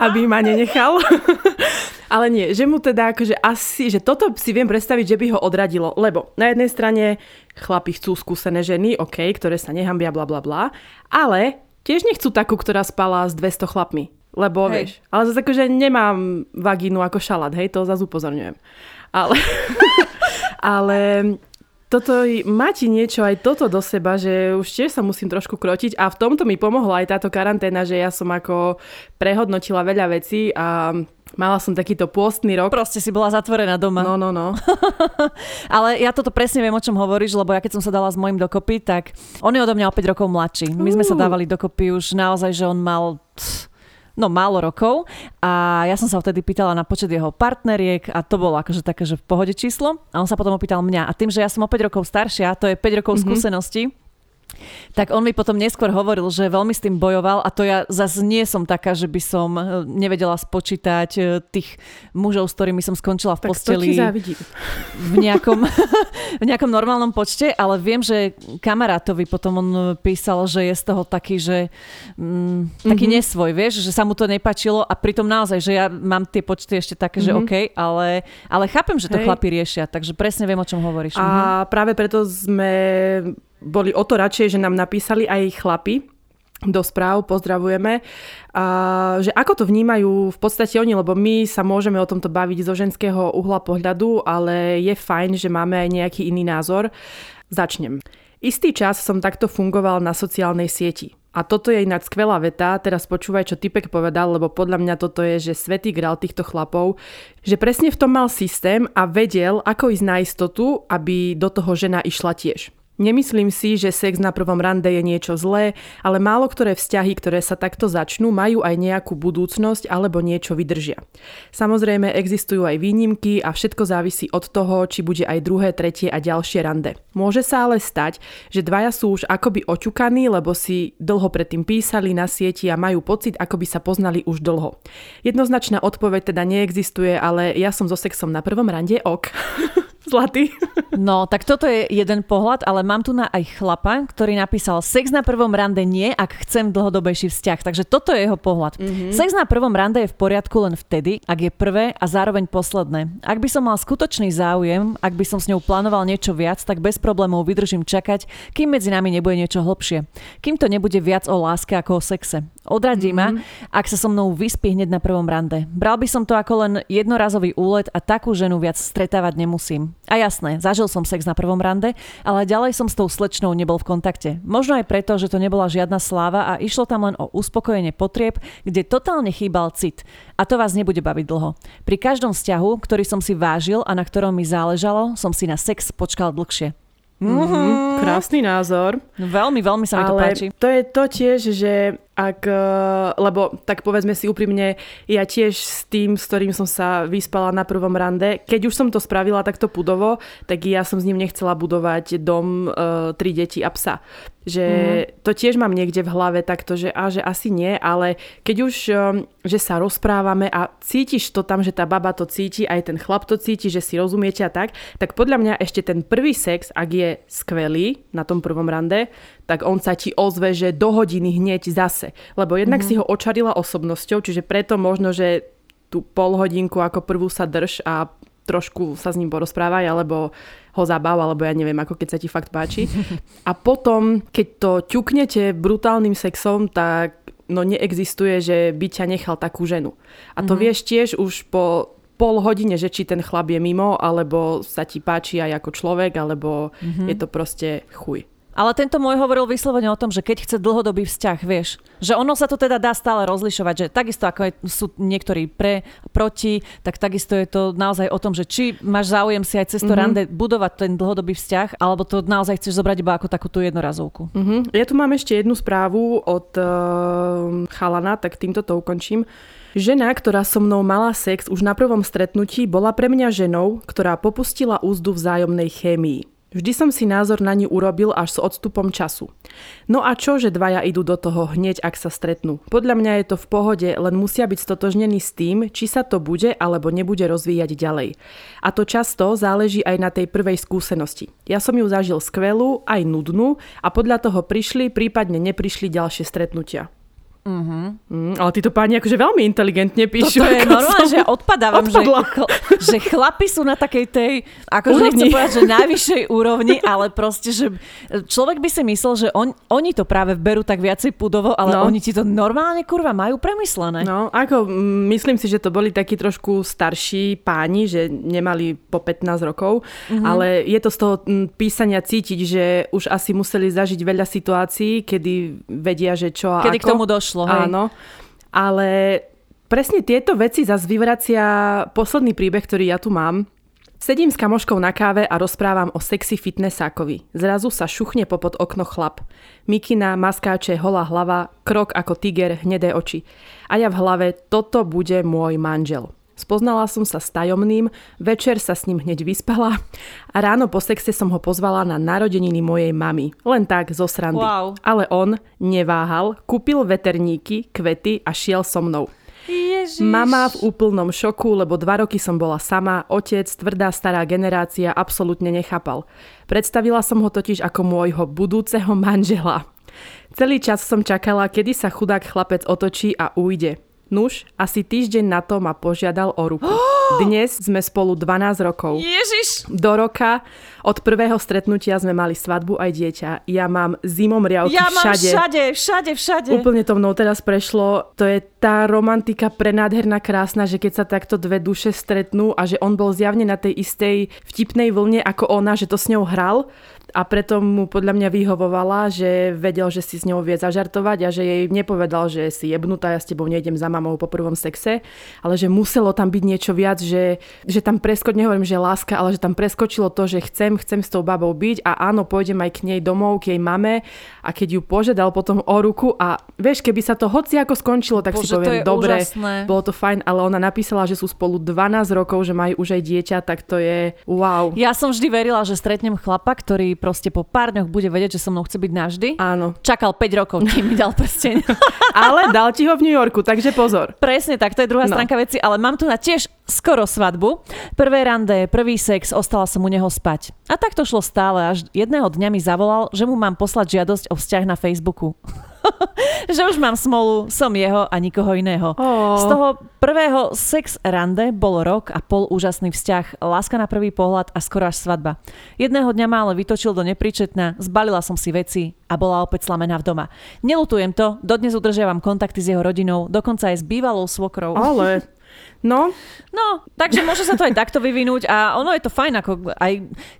aby ma nenechal. Ale nie, že mu teda akože asi, že toto si viem predstaviť, že by ho odradilo. Lebo na jednej strane chlapi chcú skúsené ženy, OK, ktoré sa nehambia, bla bla bla, ale tiež nechcú takú, ktorá spala s 200 chlapmi. Lebo hej. vieš, ale zase akože nemám vagínu ako šalát, hej, to zase upozorňujem. Ale, (laughs) ale toto má ti niečo aj toto do seba, že už tiež sa musím trošku krotiť a v tomto mi pomohla aj táto karanténa, že ja som ako prehodnotila veľa vecí a Mala som takýto pôstny rok. Proste si bola zatvorená doma. No, no, no. (laughs) Ale ja toto presne viem, o čom hovoríš, lebo ja keď som sa dala s mojim dokopy, tak on je odo mňa o 5 rokov mladší. My sme sa dávali dokopy už naozaj, že on mal no málo rokov. A ja som sa vtedy pýtala na počet jeho partneriek a to bolo akože také, že v pohode číslo. A on sa potom opýtal mňa. A tým, že ja som o 5 rokov staršia, to je 5 rokov mm-hmm. skúsenosti, tak on mi potom neskôr hovoril, že veľmi s tým bojoval a to ja zase nie som taká, že by som e, nevedela spočítať e, tých mužov, s ktorými som skončila v tak posteli v nejakom, (laughs) v nejakom normálnom počte, ale viem, že kamarátovi potom on písal, že je z toho taký, že mm, taký mm-hmm. nesvoj, vieš, že sa mu to nepačilo a pritom naozaj, že ja mám tie počty ešte také, mm-hmm. že mhm. OK, ale, ale chápem, že to Hej. chlapi riešia, takže presne viem, o čom hovoríš. A mhm. práve preto sme boli o to radšej, že nám napísali aj chlapi, do správ, pozdravujeme, a, že ako to vnímajú v podstate oni, lebo my sa môžeme o tomto baviť zo ženského uhla pohľadu, ale je fajn, že máme aj nejaký iný názor. Začnem. Istý čas som takto fungoval na sociálnej sieti. A toto je ináč skvelá veta, teraz počúvaj, čo Typek povedal, lebo podľa mňa toto je, že svetý grál týchto chlapov, že presne v tom mal systém a vedel, ako ísť na istotu, aby do toho žena išla tiež. Nemyslím si, že sex na prvom rande je niečo zlé, ale málo ktoré vzťahy, ktoré sa takto začnú, majú aj nejakú budúcnosť alebo niečo vydržia. Samozrejme existujú aj výnimky a všetko závisí od toho, či bude aj druhé, tretie a ďalšie rande. Môže sa ale stať, že dvaja sú už akoby oťukaní, lebo si dlho predtým písali na sieti a majú pocit, ako by sa poznali už dlho. Jednoznačná odpoveď teda neexistuje, ale ja som so sexom na prvom rande ok. (laughs) Zlatý. No, tak toto je jeden pohľad, ale mám tu na aj chlapa, ktorý napísal sex na prvom rande nie, ak chcem dlhodobejší vzťah. Takže toto je jeho pohľad. Mm-hmm. Sex na prvom rande je v poriadku len vtedy, ak je prvé a zároveň posledné. Ak by som mal skutočný záujem, ak by som s ňou plánoval niečo viac, tak bez problémov vydržím čakať, kým medzi nami nebude niečo hlbšie. Kým to nebude viac o láske ako o sexe. Odradí mm-hmm. ma, ak sa so mnou vyspí hneď na prvom rande. Bral by som to ako len jednorazový úlet a takú ženu viac stretávať nemusím. A jasné, zažil som sex na prvom rande, ale ďalej som s tou slečnou nebol v kontakte. Možno aj preto, že to nebola žiadna sláva a išlo tam len o uspokojenie potrieb, kde totálne chýbal cit. A to vás nebude baviť dlho. Pri každom vzťahu, ktorý som si vážil a na ktorom mi záležalo, som si na sex počkal dlhšie. Mm-hmm. Krásny názor. Veľmi, veľmi sa mi to páči. to je to tiež, že ak, eh, lebo tak povedzme si úprimne, ja tiež s tým, s ktorým som sa vyspala na prvom rande, keď už som to spravila takto pudovo, tak ja som s ním nechcela budovať dom, uh, tri deti a psa. Že mm. to tiež mám niekde v hlave takto, že, a, že asi nie, ale keď už, um, že sa rozprávame a cítiš to tam, že tá baba to cíti, aj ten chlap to cíti, že si rozumiete a tak, tak podľa mňa ešte ten prvý sex, ak je skvelý na tom prvom rande, tak on sa ti ozve, že do hodiny hneď zase. Lebo jednak mm-hmm. si ho očarila osobnosťou, čiže preto možno, že tú pol hodinku ako prvú sa drž a trošku sa s ním porozprávaj, alebo ho zabav, alebo ja neviem, ako keď sa ti fakt páči. (laughs) A potom, keď to ťuknete brutálnym sexom, tak no neexistuje, že by ťa nechal takú ženu. A to mm-hmm. vieš tiež už po pol hodine, že či ten chlap je mimo, alebo sa ti páči aj ako človek, alebo mm-hmm. je to proste chuj. Ale tento môj hovoril vyslovene o tom, že keď chce dlhodobý vzťah, vieš, že ono sa to teda dá stále rozlišovať, že takisto ako sú niektorí pre, proti, tak takisto je to naozaj o tom, že či máš záujem si aj cez to mm-hmm. rande budovať ten dlhodobý vzťah, alebo to naozaj chceš zobrať iba ako takú tú jednorazovku. Mm-hmm. Ja tu mám ešte jednu správu od uh, chalana, tak týmto to ukončím. Žena, ktorá so mnou mala sex už na prvom stretnutí, bola pre mňa ženou, ktorá popustila úzdu vzájomnej chémii. Vždy som si názor na ňu urobil až s odstupom času. No a čo, že dvaja idú do toho hneď, ak sa stretnú? Podľa mňa je to v pohode, len musia byť stotožnení s tým, či sa to bude alebo nebude rozvíjať ďalej. A to často záleží aj na tej prvej skúsenosti. Ja som ju zažil skvelú, aj nudnú a podľa toho prišli, prípadne neprišli ďalšie stretnutia. Mm, ale títo páni akože veľmi inteligentne píšu. Toto je normálne, som že odpadávam, že, odpadla. chl- že chlapi sú na takej tej, akože nechcem povedať, že najvyššej úrovni, ale proste, že človek by si myslel, že on, oni to práve berú tak viacej pudovo, ale No. oni ti to normálne kurva majú premyslené. No, ako mm, myslím si, že to boli takí trošku starší páni, že nemali po 15 rokov, mm-hmm. ale je to z toho mm, písania cítiť, že už asi museli zažiť veľa situácií, kedy vedia, že čo a Kedy ako. k tomu došlo, hej. Áno, ale presne tieto veci zase vyvracia posledný príbeh, ktorý ja tu mám. Sedím s kamoškou na káve a rozprávam o sexy fitnessákovi. Zrazu sa šuchne popod okno chlap. Mikina, maskáče, holá hlava, krok ako tiger, hnedé oči. A ja v hlave, toto bude môj manžel. Spoznala som sa s tajomným, večer sa s ním hneď vyspala a ráno po sexe som ho pozvala na narodeniny mojej mamy. Len tak, zo srandy. Wow. Ale on neváhal, kúpil veterníky, kvety a šiel so mnou. Ježiš. Mama v úplnom šoku, lebo dva roky som bola sama, otec, tvrdá stará generácia, absolútne nechápal. Predstavila som ho totiž ako môjho budúceho manžela. Celý čas som čakala, kedy sa chudák chlapec otočí a ujde. Nuž, asi týždeň na to ma požiadal o ruku. (gasps) Dnes sme spolu 12 rokov. Ježiš. Do roka od prvého stretnutia sme mali svadbu aj dieťa. Ja mám zimom riavky Ja mám všade. všade, všade, všade. Úplne to mnou teraz prešlo. To je tá romantika prenádherná, krásna, že keď sa takto dve duše stretnú a že on bol zjavne na tej istej vtipnej vlne ako ona, že to s ňou hral a preto mu podľa mňa vyhovovala, že vedel, že si s ňou vie zažartovať a že jej nepovedal, že si jebnutá, ja s tebou nejdem za mamou po prvom sexe, ale že muselo tam byť niečo viac, že, že tam preskoč, nehovorím, že láska, ale že tam preskočilo to, že chcem, chcem s tou babou byť a áno, pôjdem aj k nej domov, k jej mame a keď ju požiadal potom o ruku a vieš, keby sa to hoci ako skončilo, tak si Bože, to poviem, dobre, úžasné. bolo to fajn, ale ona napísala, že sú spolu 12 rokov, že majú už aj dieťa, tak to je wow. Ja som vždy verila, že stretnem chlapa, ktorý proste po pár dňoch bude vedieť, že so mnou chce byť navždy. Áno, Čakal 5 rokov, kým mi dal prsteň. (laughs) ale dal ti ho v New Yorku, takže pozor. Presne tak, to je druhá No. stránka veci, ale mám tu na tiež skoro svadbu. Prvé rande, prvý sex, ostala som u neho spať. A tak to šlo stále, až jedného dňa mi zavolal, že mu mám poslať žiadosť o vzťah na Facebooku. (laughs) že už mám smolu, som jeho a nikoho iného. Ó. Z toho prvého sex rande bol rok a pol úžasný vzťah, láska na prvý pohľad a skoro až svadba. Jedného dňa ma ale vytočil do nepríčetna, zbalila som si veci a bola opäť slamená v doma. Nelutujem to, dodnes udržiavam kontakty s jeho rodinou, dokonca aj s bývalou svokrou. Ale, (laughs) no, No, takže môže sa to aj takto vyvinúť a ono je to fajn, ako aj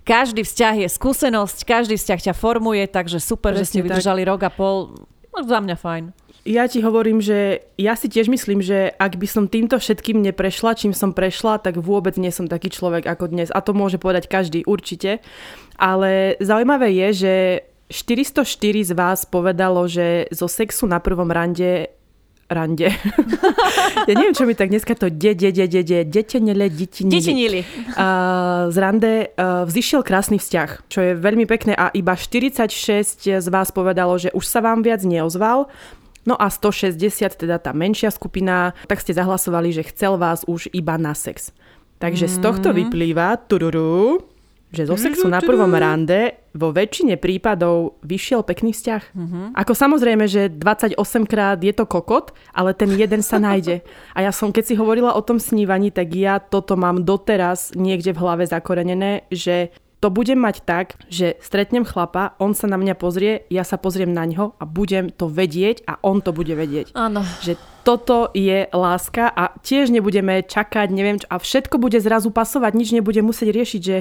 každý vzťah je skúsenosť, každý vzťah ťa formuje, takže super, že ste Presne tak. vydržali rok a pol. No, za mňa fajn. ja ti hovorím, že ja si tiež myslím, že ak by som týmto všetkým neprešla, čím som prešla, tak vôbec nie som taký človek ako dnes. A to môže povedať každý, určite. Ale zaujímavé je, že 404 z vás povedalo, že zo sexu na prvom rande rande. (laughs) ja neviem, čo mi tak dneska to de, de, de, de, de, detenele, detinili. Detinili. Uh, z rande uh, vzýšiel krásny vzťah, čo je veľmi pekné a iba 46 z vás povedalo, že už sa vám viac neozval. No a 160, teda tá menšia skupina, tak ste zahlasovali, že chcel vás už iba na sex. Takže z tohto vyplýva, tururu, že zo sexu na prvom rande vo väčšine prípadov vyšiel pekný vzťah. Ako samozrejme, že 28 krát je to kokot, ale ten jeden sa nájde. A ja som, keď si hovorila o tom snívaní, tak ja toto mám doteraz niekde v hlave zakorenené, že to budem mať tak, že stretnem chlapa, on sa na mňa pozrie, ja sa pozriem na ňo a budem to vedieť a on to bude vedieť. Áno. Že toto je láska a tiež nebudeme čakať, neviem čo, a všetko bude zrazu pasovať, nič nebude musieť riešiť, že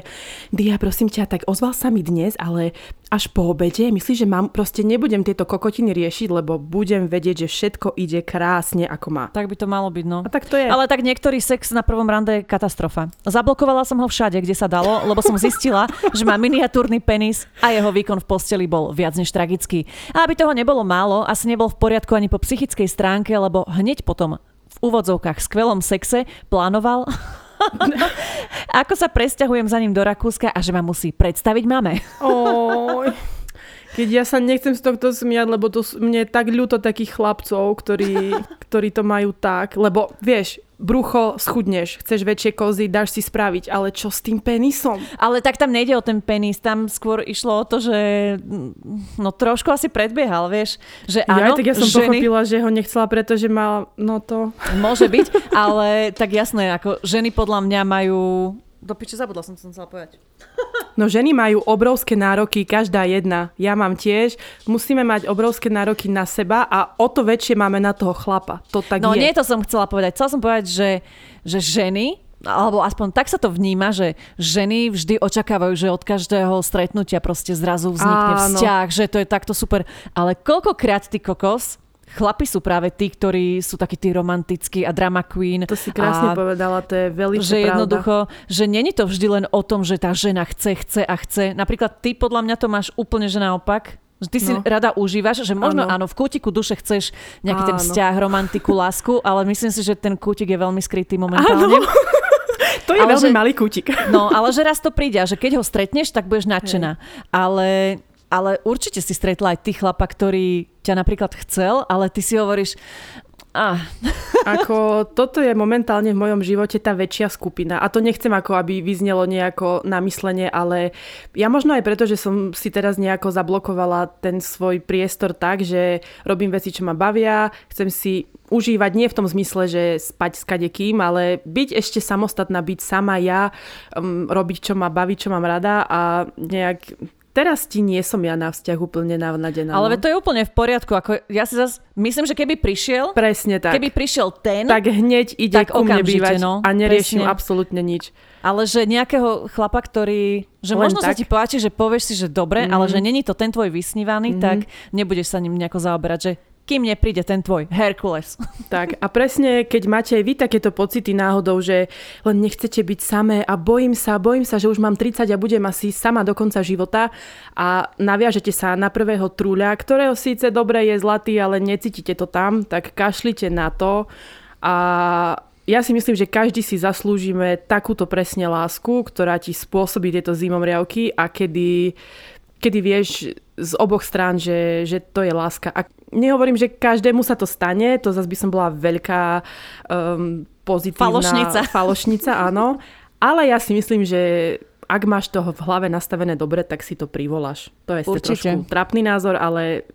Dia, prosím ťa, tak ozval sa mi dnes, ale až po obede, myslíš, že mám, proste nebudem tieto kokotiny riešiť, lebo budem vedieť, že všetko ide krásne, ako má. Tak by to malo byť, no. A tak to je. Ale tak niektorý sex na prvom rande je katastrofa. Zablokovala som ho všade, kde sa dalo, lebo som zistila, (laughs) že má miniatúrny penis a jeho výkon v posteli bol viac než tragický. A aby toho nebolo málo, asi nebol v poriadku ani po psychickej stránke, lebo hneď potom v úvodzovkách skvelom sexe plánoval (laughs) ako sa presťahujem za ním do Rakúska a že ma musí predstaviť mame. Keď ja sa nechcem z tohto smiať, lebo to, mne je tak ľúto takých chlapcov, ktorí, (laughs) ktorí to majú tak. Lebo vieš, brucho, schudneš, chceš väčšie kozy, dáš si spraviť, ale čo s tým penisom? Ale tak tam nejde o ten penis, tam skôr išlo o to, že no trošku asi predbiehal, vieš, že áno, ja, tak ja som ženy... pochopila, že ho nechcela, pretože mal, no to... Môže byť, ale tak jasné, ako ženy podľa mňa majú do piče zabudla som, som chcela povedať. (laughs) No ženy majú obrovské nároky, každá jedna. Ja mám tiež. Musíme mať obrovské nároky na seba a o to väčšie máme na toho chlapa. To tak no je. nie to som chcela povedať. Chcela som povedať, že, že ženy alebo aspoň tak sa to vníma, že ženy vždy očakávajú, že od každého stretnutia proste zrazu vznikne Áno. vzťah, že to je takto super. Ale koľkokrát ty kokos chlapi sú práve tí, ktorí sú takí tí romantickí a drama queen. To si krásne a povedala, to je veľmi Že pravda. jednoducho, že není to vždy len o tom, že tá žena chce, chce a chce. Napríklad ty podľa mňa to máš úplne že naopak. Že ty no. si rada užívaš, že možno áno. áno, v kútiku duše chceš nejaký áno. ten vzťah, romantiku, lásku, ale myslím si, že ten kútik je veľmi skrytý momentálne. Áno. (laughs) To je ale veľmi že, malý kútik. No, ale že raz to príde a že keď ho stretneš, tak budeš nadšená. Ale ale určite si stretla aj ty chlapa, ktorý ťa napríklad chcel, ale ty si hovoríš, Ah. (laughs) Ako toto je momentálne v mojom živote tá väčšia skupina. A to nechcem ako, aby vyznelo nejako namyslenie, ale ja možno aj preto, že som si teraz nejako zablokovala ten svoj priestor tak, že robím veci, čo ma bavia, chcem si užívať nie v tom zmysle, že spať s kadekým, ale byť ešte samostatná, byť sama ja, um, robiť, čo ma baví, čo mám rada a nejak Teraz ti nie som ja na vzťah úplne navnadená. Ale no. to je úplne v poriadku. Ako ja si zas, myslím, že keby prišiel... Presne tak. Keby prišiel ten... Tak hneď ide tak ku mne bývať no, a neriešim presne. absolútne nič. Ale že nejakého chlapa, ktorý... Že Len možno tak. sa ti páči, že povieš si, že dobre, mm-hmm. ale že není to ten tvoj vysnívaný, mm-hmm. tak nebudeš sa ním nejako zaoberať, že kým nepríde ten tvoj Herkules. (laughs) Tak a presne, keď máte aj vy takéto pocity náhodou, že len nechcete byť samé a bojím sa, bojím sa, že už mám 30 a budem asi sama do konca života a naviažete sa na prvého trúľa, ktorého síce dobre je zlatý, ale necítite to tam, tak kašlite na to a ja si myslím, že každý si zaslúžime takúto presne lásku, ktorá ti spôsobí tieto zimomriavky a kedy kedy vieš z oboch strán, že, že to je láska. A nehovorím, že každému sa to stane, to zase by som bola veľká um, pozitívna... Falošnica. (laughs) Falošnica, áno. Ale ja si myslím, že ak máš toho v hlave nastavené dobre, tak si to privoláš. To je trošku trapný názor, ale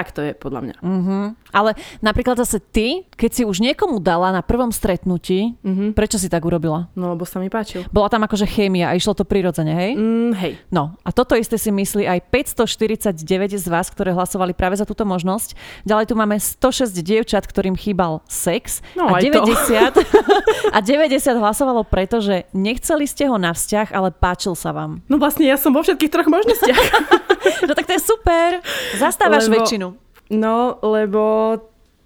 tak to je podľa mňa. Uh-huh. Ale napríklad zase ty, keď si už niekomu dala na prvom stretnutí, uh-huh. prečo si tak urobila? No, lebo sa mi páčil. Bola tam akože chémia a išlo to prirodzene, hej? Mm, hej. No, a toto isté si myslí aj 549 z vás, ktoré hlasovali práve za túto možnosť. Ďalej tu máme 106 dievčat, ktorým chýbal sex. No, a, 90, (laughs) a 90 hlasovalo preto, že nechceli ste ho na vzťah, ale páčil sa vám. No vlastne ja som vo všetkých troch možnostiach. (laughs) (laughs) no tak to je super. Zastávaš Lebo... väčšinu. No, lebo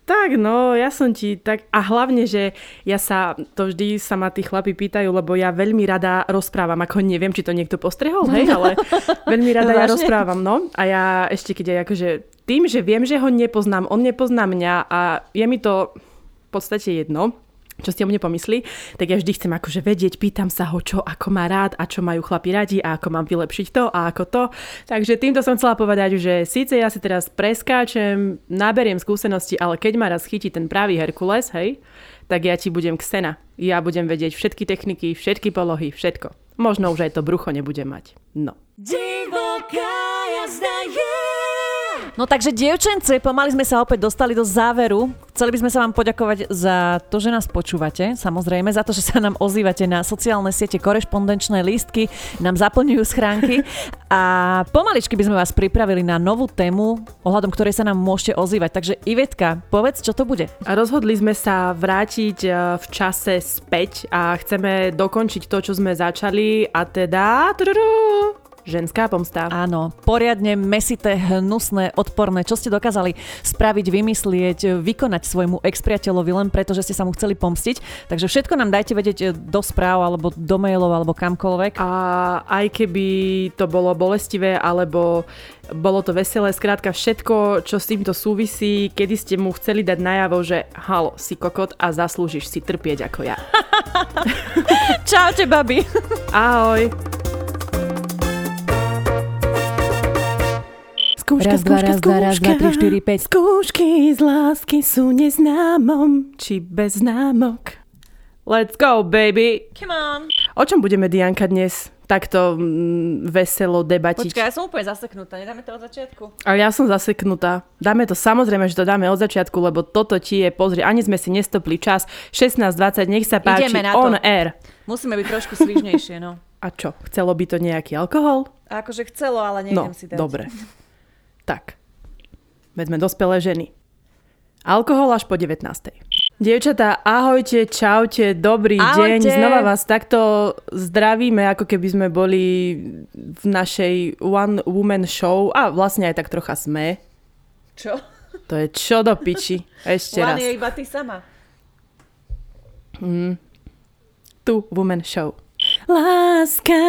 tak, no, ja som ti tak... A hlavne, že ja sa... To vždy sa ma tí chlapi pýtajú, lebo ja veľmi rada rozprávam. Ako neviem, či to niekto postrehol, hej, ale (laughs) veľmi rada ja rozprávam, no. A ja ešte keď aj akože... Tým, že viem, že ho nepoznám, on nepozná mňa a je mi to v podstate jedno, čo si o mne pomyslí, tak ja vždy chcem akože vedieť, pýtam sa ho, čo ako má rád a čo majú chlapi radi a ako mám vylepšiť to a ako to. Takže týmto som chcela povedať, že síce ja si teraz preskáčem, naberiem skúsenosti, ale keď ma raz chytí ten pravý Herkules, hej, tak ja ti budem ksena. Ja budem vedieť všetky techniky, všetky polohy, všetko. Možno už aj to brucho nebudem mať. No. Divoká jazda je No takže dievčence, pomaly sme sa opäť dostali do záveru. Chceli by sme sa vám poďakovať za to, že nás počúvate, samozrejme, za to, že sa nám ozývate na sociálne siete, korešpondenčné lístky, nám zaplňujú schránky a pomaličky by sme vás pripravili na novú tému, ohľadom ktorej sa nám môžete ozývať. Takže Ivetka, povedz, čo to bude. A rozhodli sme sa vrátiť e, v čase späť a chceme dokončiť to, čo sme začali a teda... Ženská pomsta. Áno, poriadne mesité, hnusné, odporné, čo ste dokázali spraviť, vymyslieť, vykonať svojmu expriateľovi len preto, že ste sa mu chceli pomstiť. Takže všetko nám dajte vedieť do správ alebo do mailov alebo kamkoľvek. A aj keby to bolo bolestivé alebo bolo to veselé, skrátka všetko, čo s týmto súvisí, kedy ste mu chceli dať najavo, že halo, si kokot a zaslúžiš si trpieť ako ja. (laughs) Čaute, babi. Ahoj. Skúška, Raz, dva, skúška, raz, dva, raz, dva, skúška. tri, štyri, päť. Skúšky z lásky sú neznámom, či bez známok. Let's go, baby. Come on. O čom budeme, Dianka, dnes takto mm, veselo debatiť? Počkaj, ja som úplne zaseknutá, nedáme to od začiatku? A ja som zaseknutá. Dáme to, samozrejme, že to dáme od začiatku, lebo toto ti je, pozri, ani sme si nestopli čas. 16.20, nech sa páči, Ideme na to. on air. Musíme byť trošku svižnejšie, no. A čo, chcelo by to nejaký alkohol? A akože chcelo, ale No, nejdem si dať. dobre. (laughs) Tak, veď sme dospelé ženy. Alkohol až po 19. Dievčatá, ahojte, čaute, dobrý Ahojte. deň. Znova vás takto zdravíme, ako keby sme boli v našej One Woman Show. A vlastne aj tak trocha sme. Čo? To je čo do piči. Ešte raz. Len je iba ty sama. Tu Woman Show. Láska,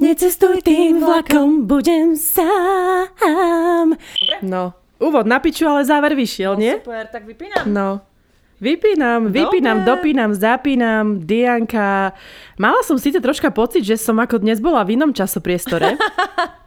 necestuj tým vlakom, budem sám. No, úvod na piču, ale záver vyšiel, nie? Super, tak vypínam. No. Vypínam, vypínam, Dobre. dopínam, zapínam, Dianka. Mala som síce troška pocit, že som ako dnes bola v inom časopriestore. (laughs)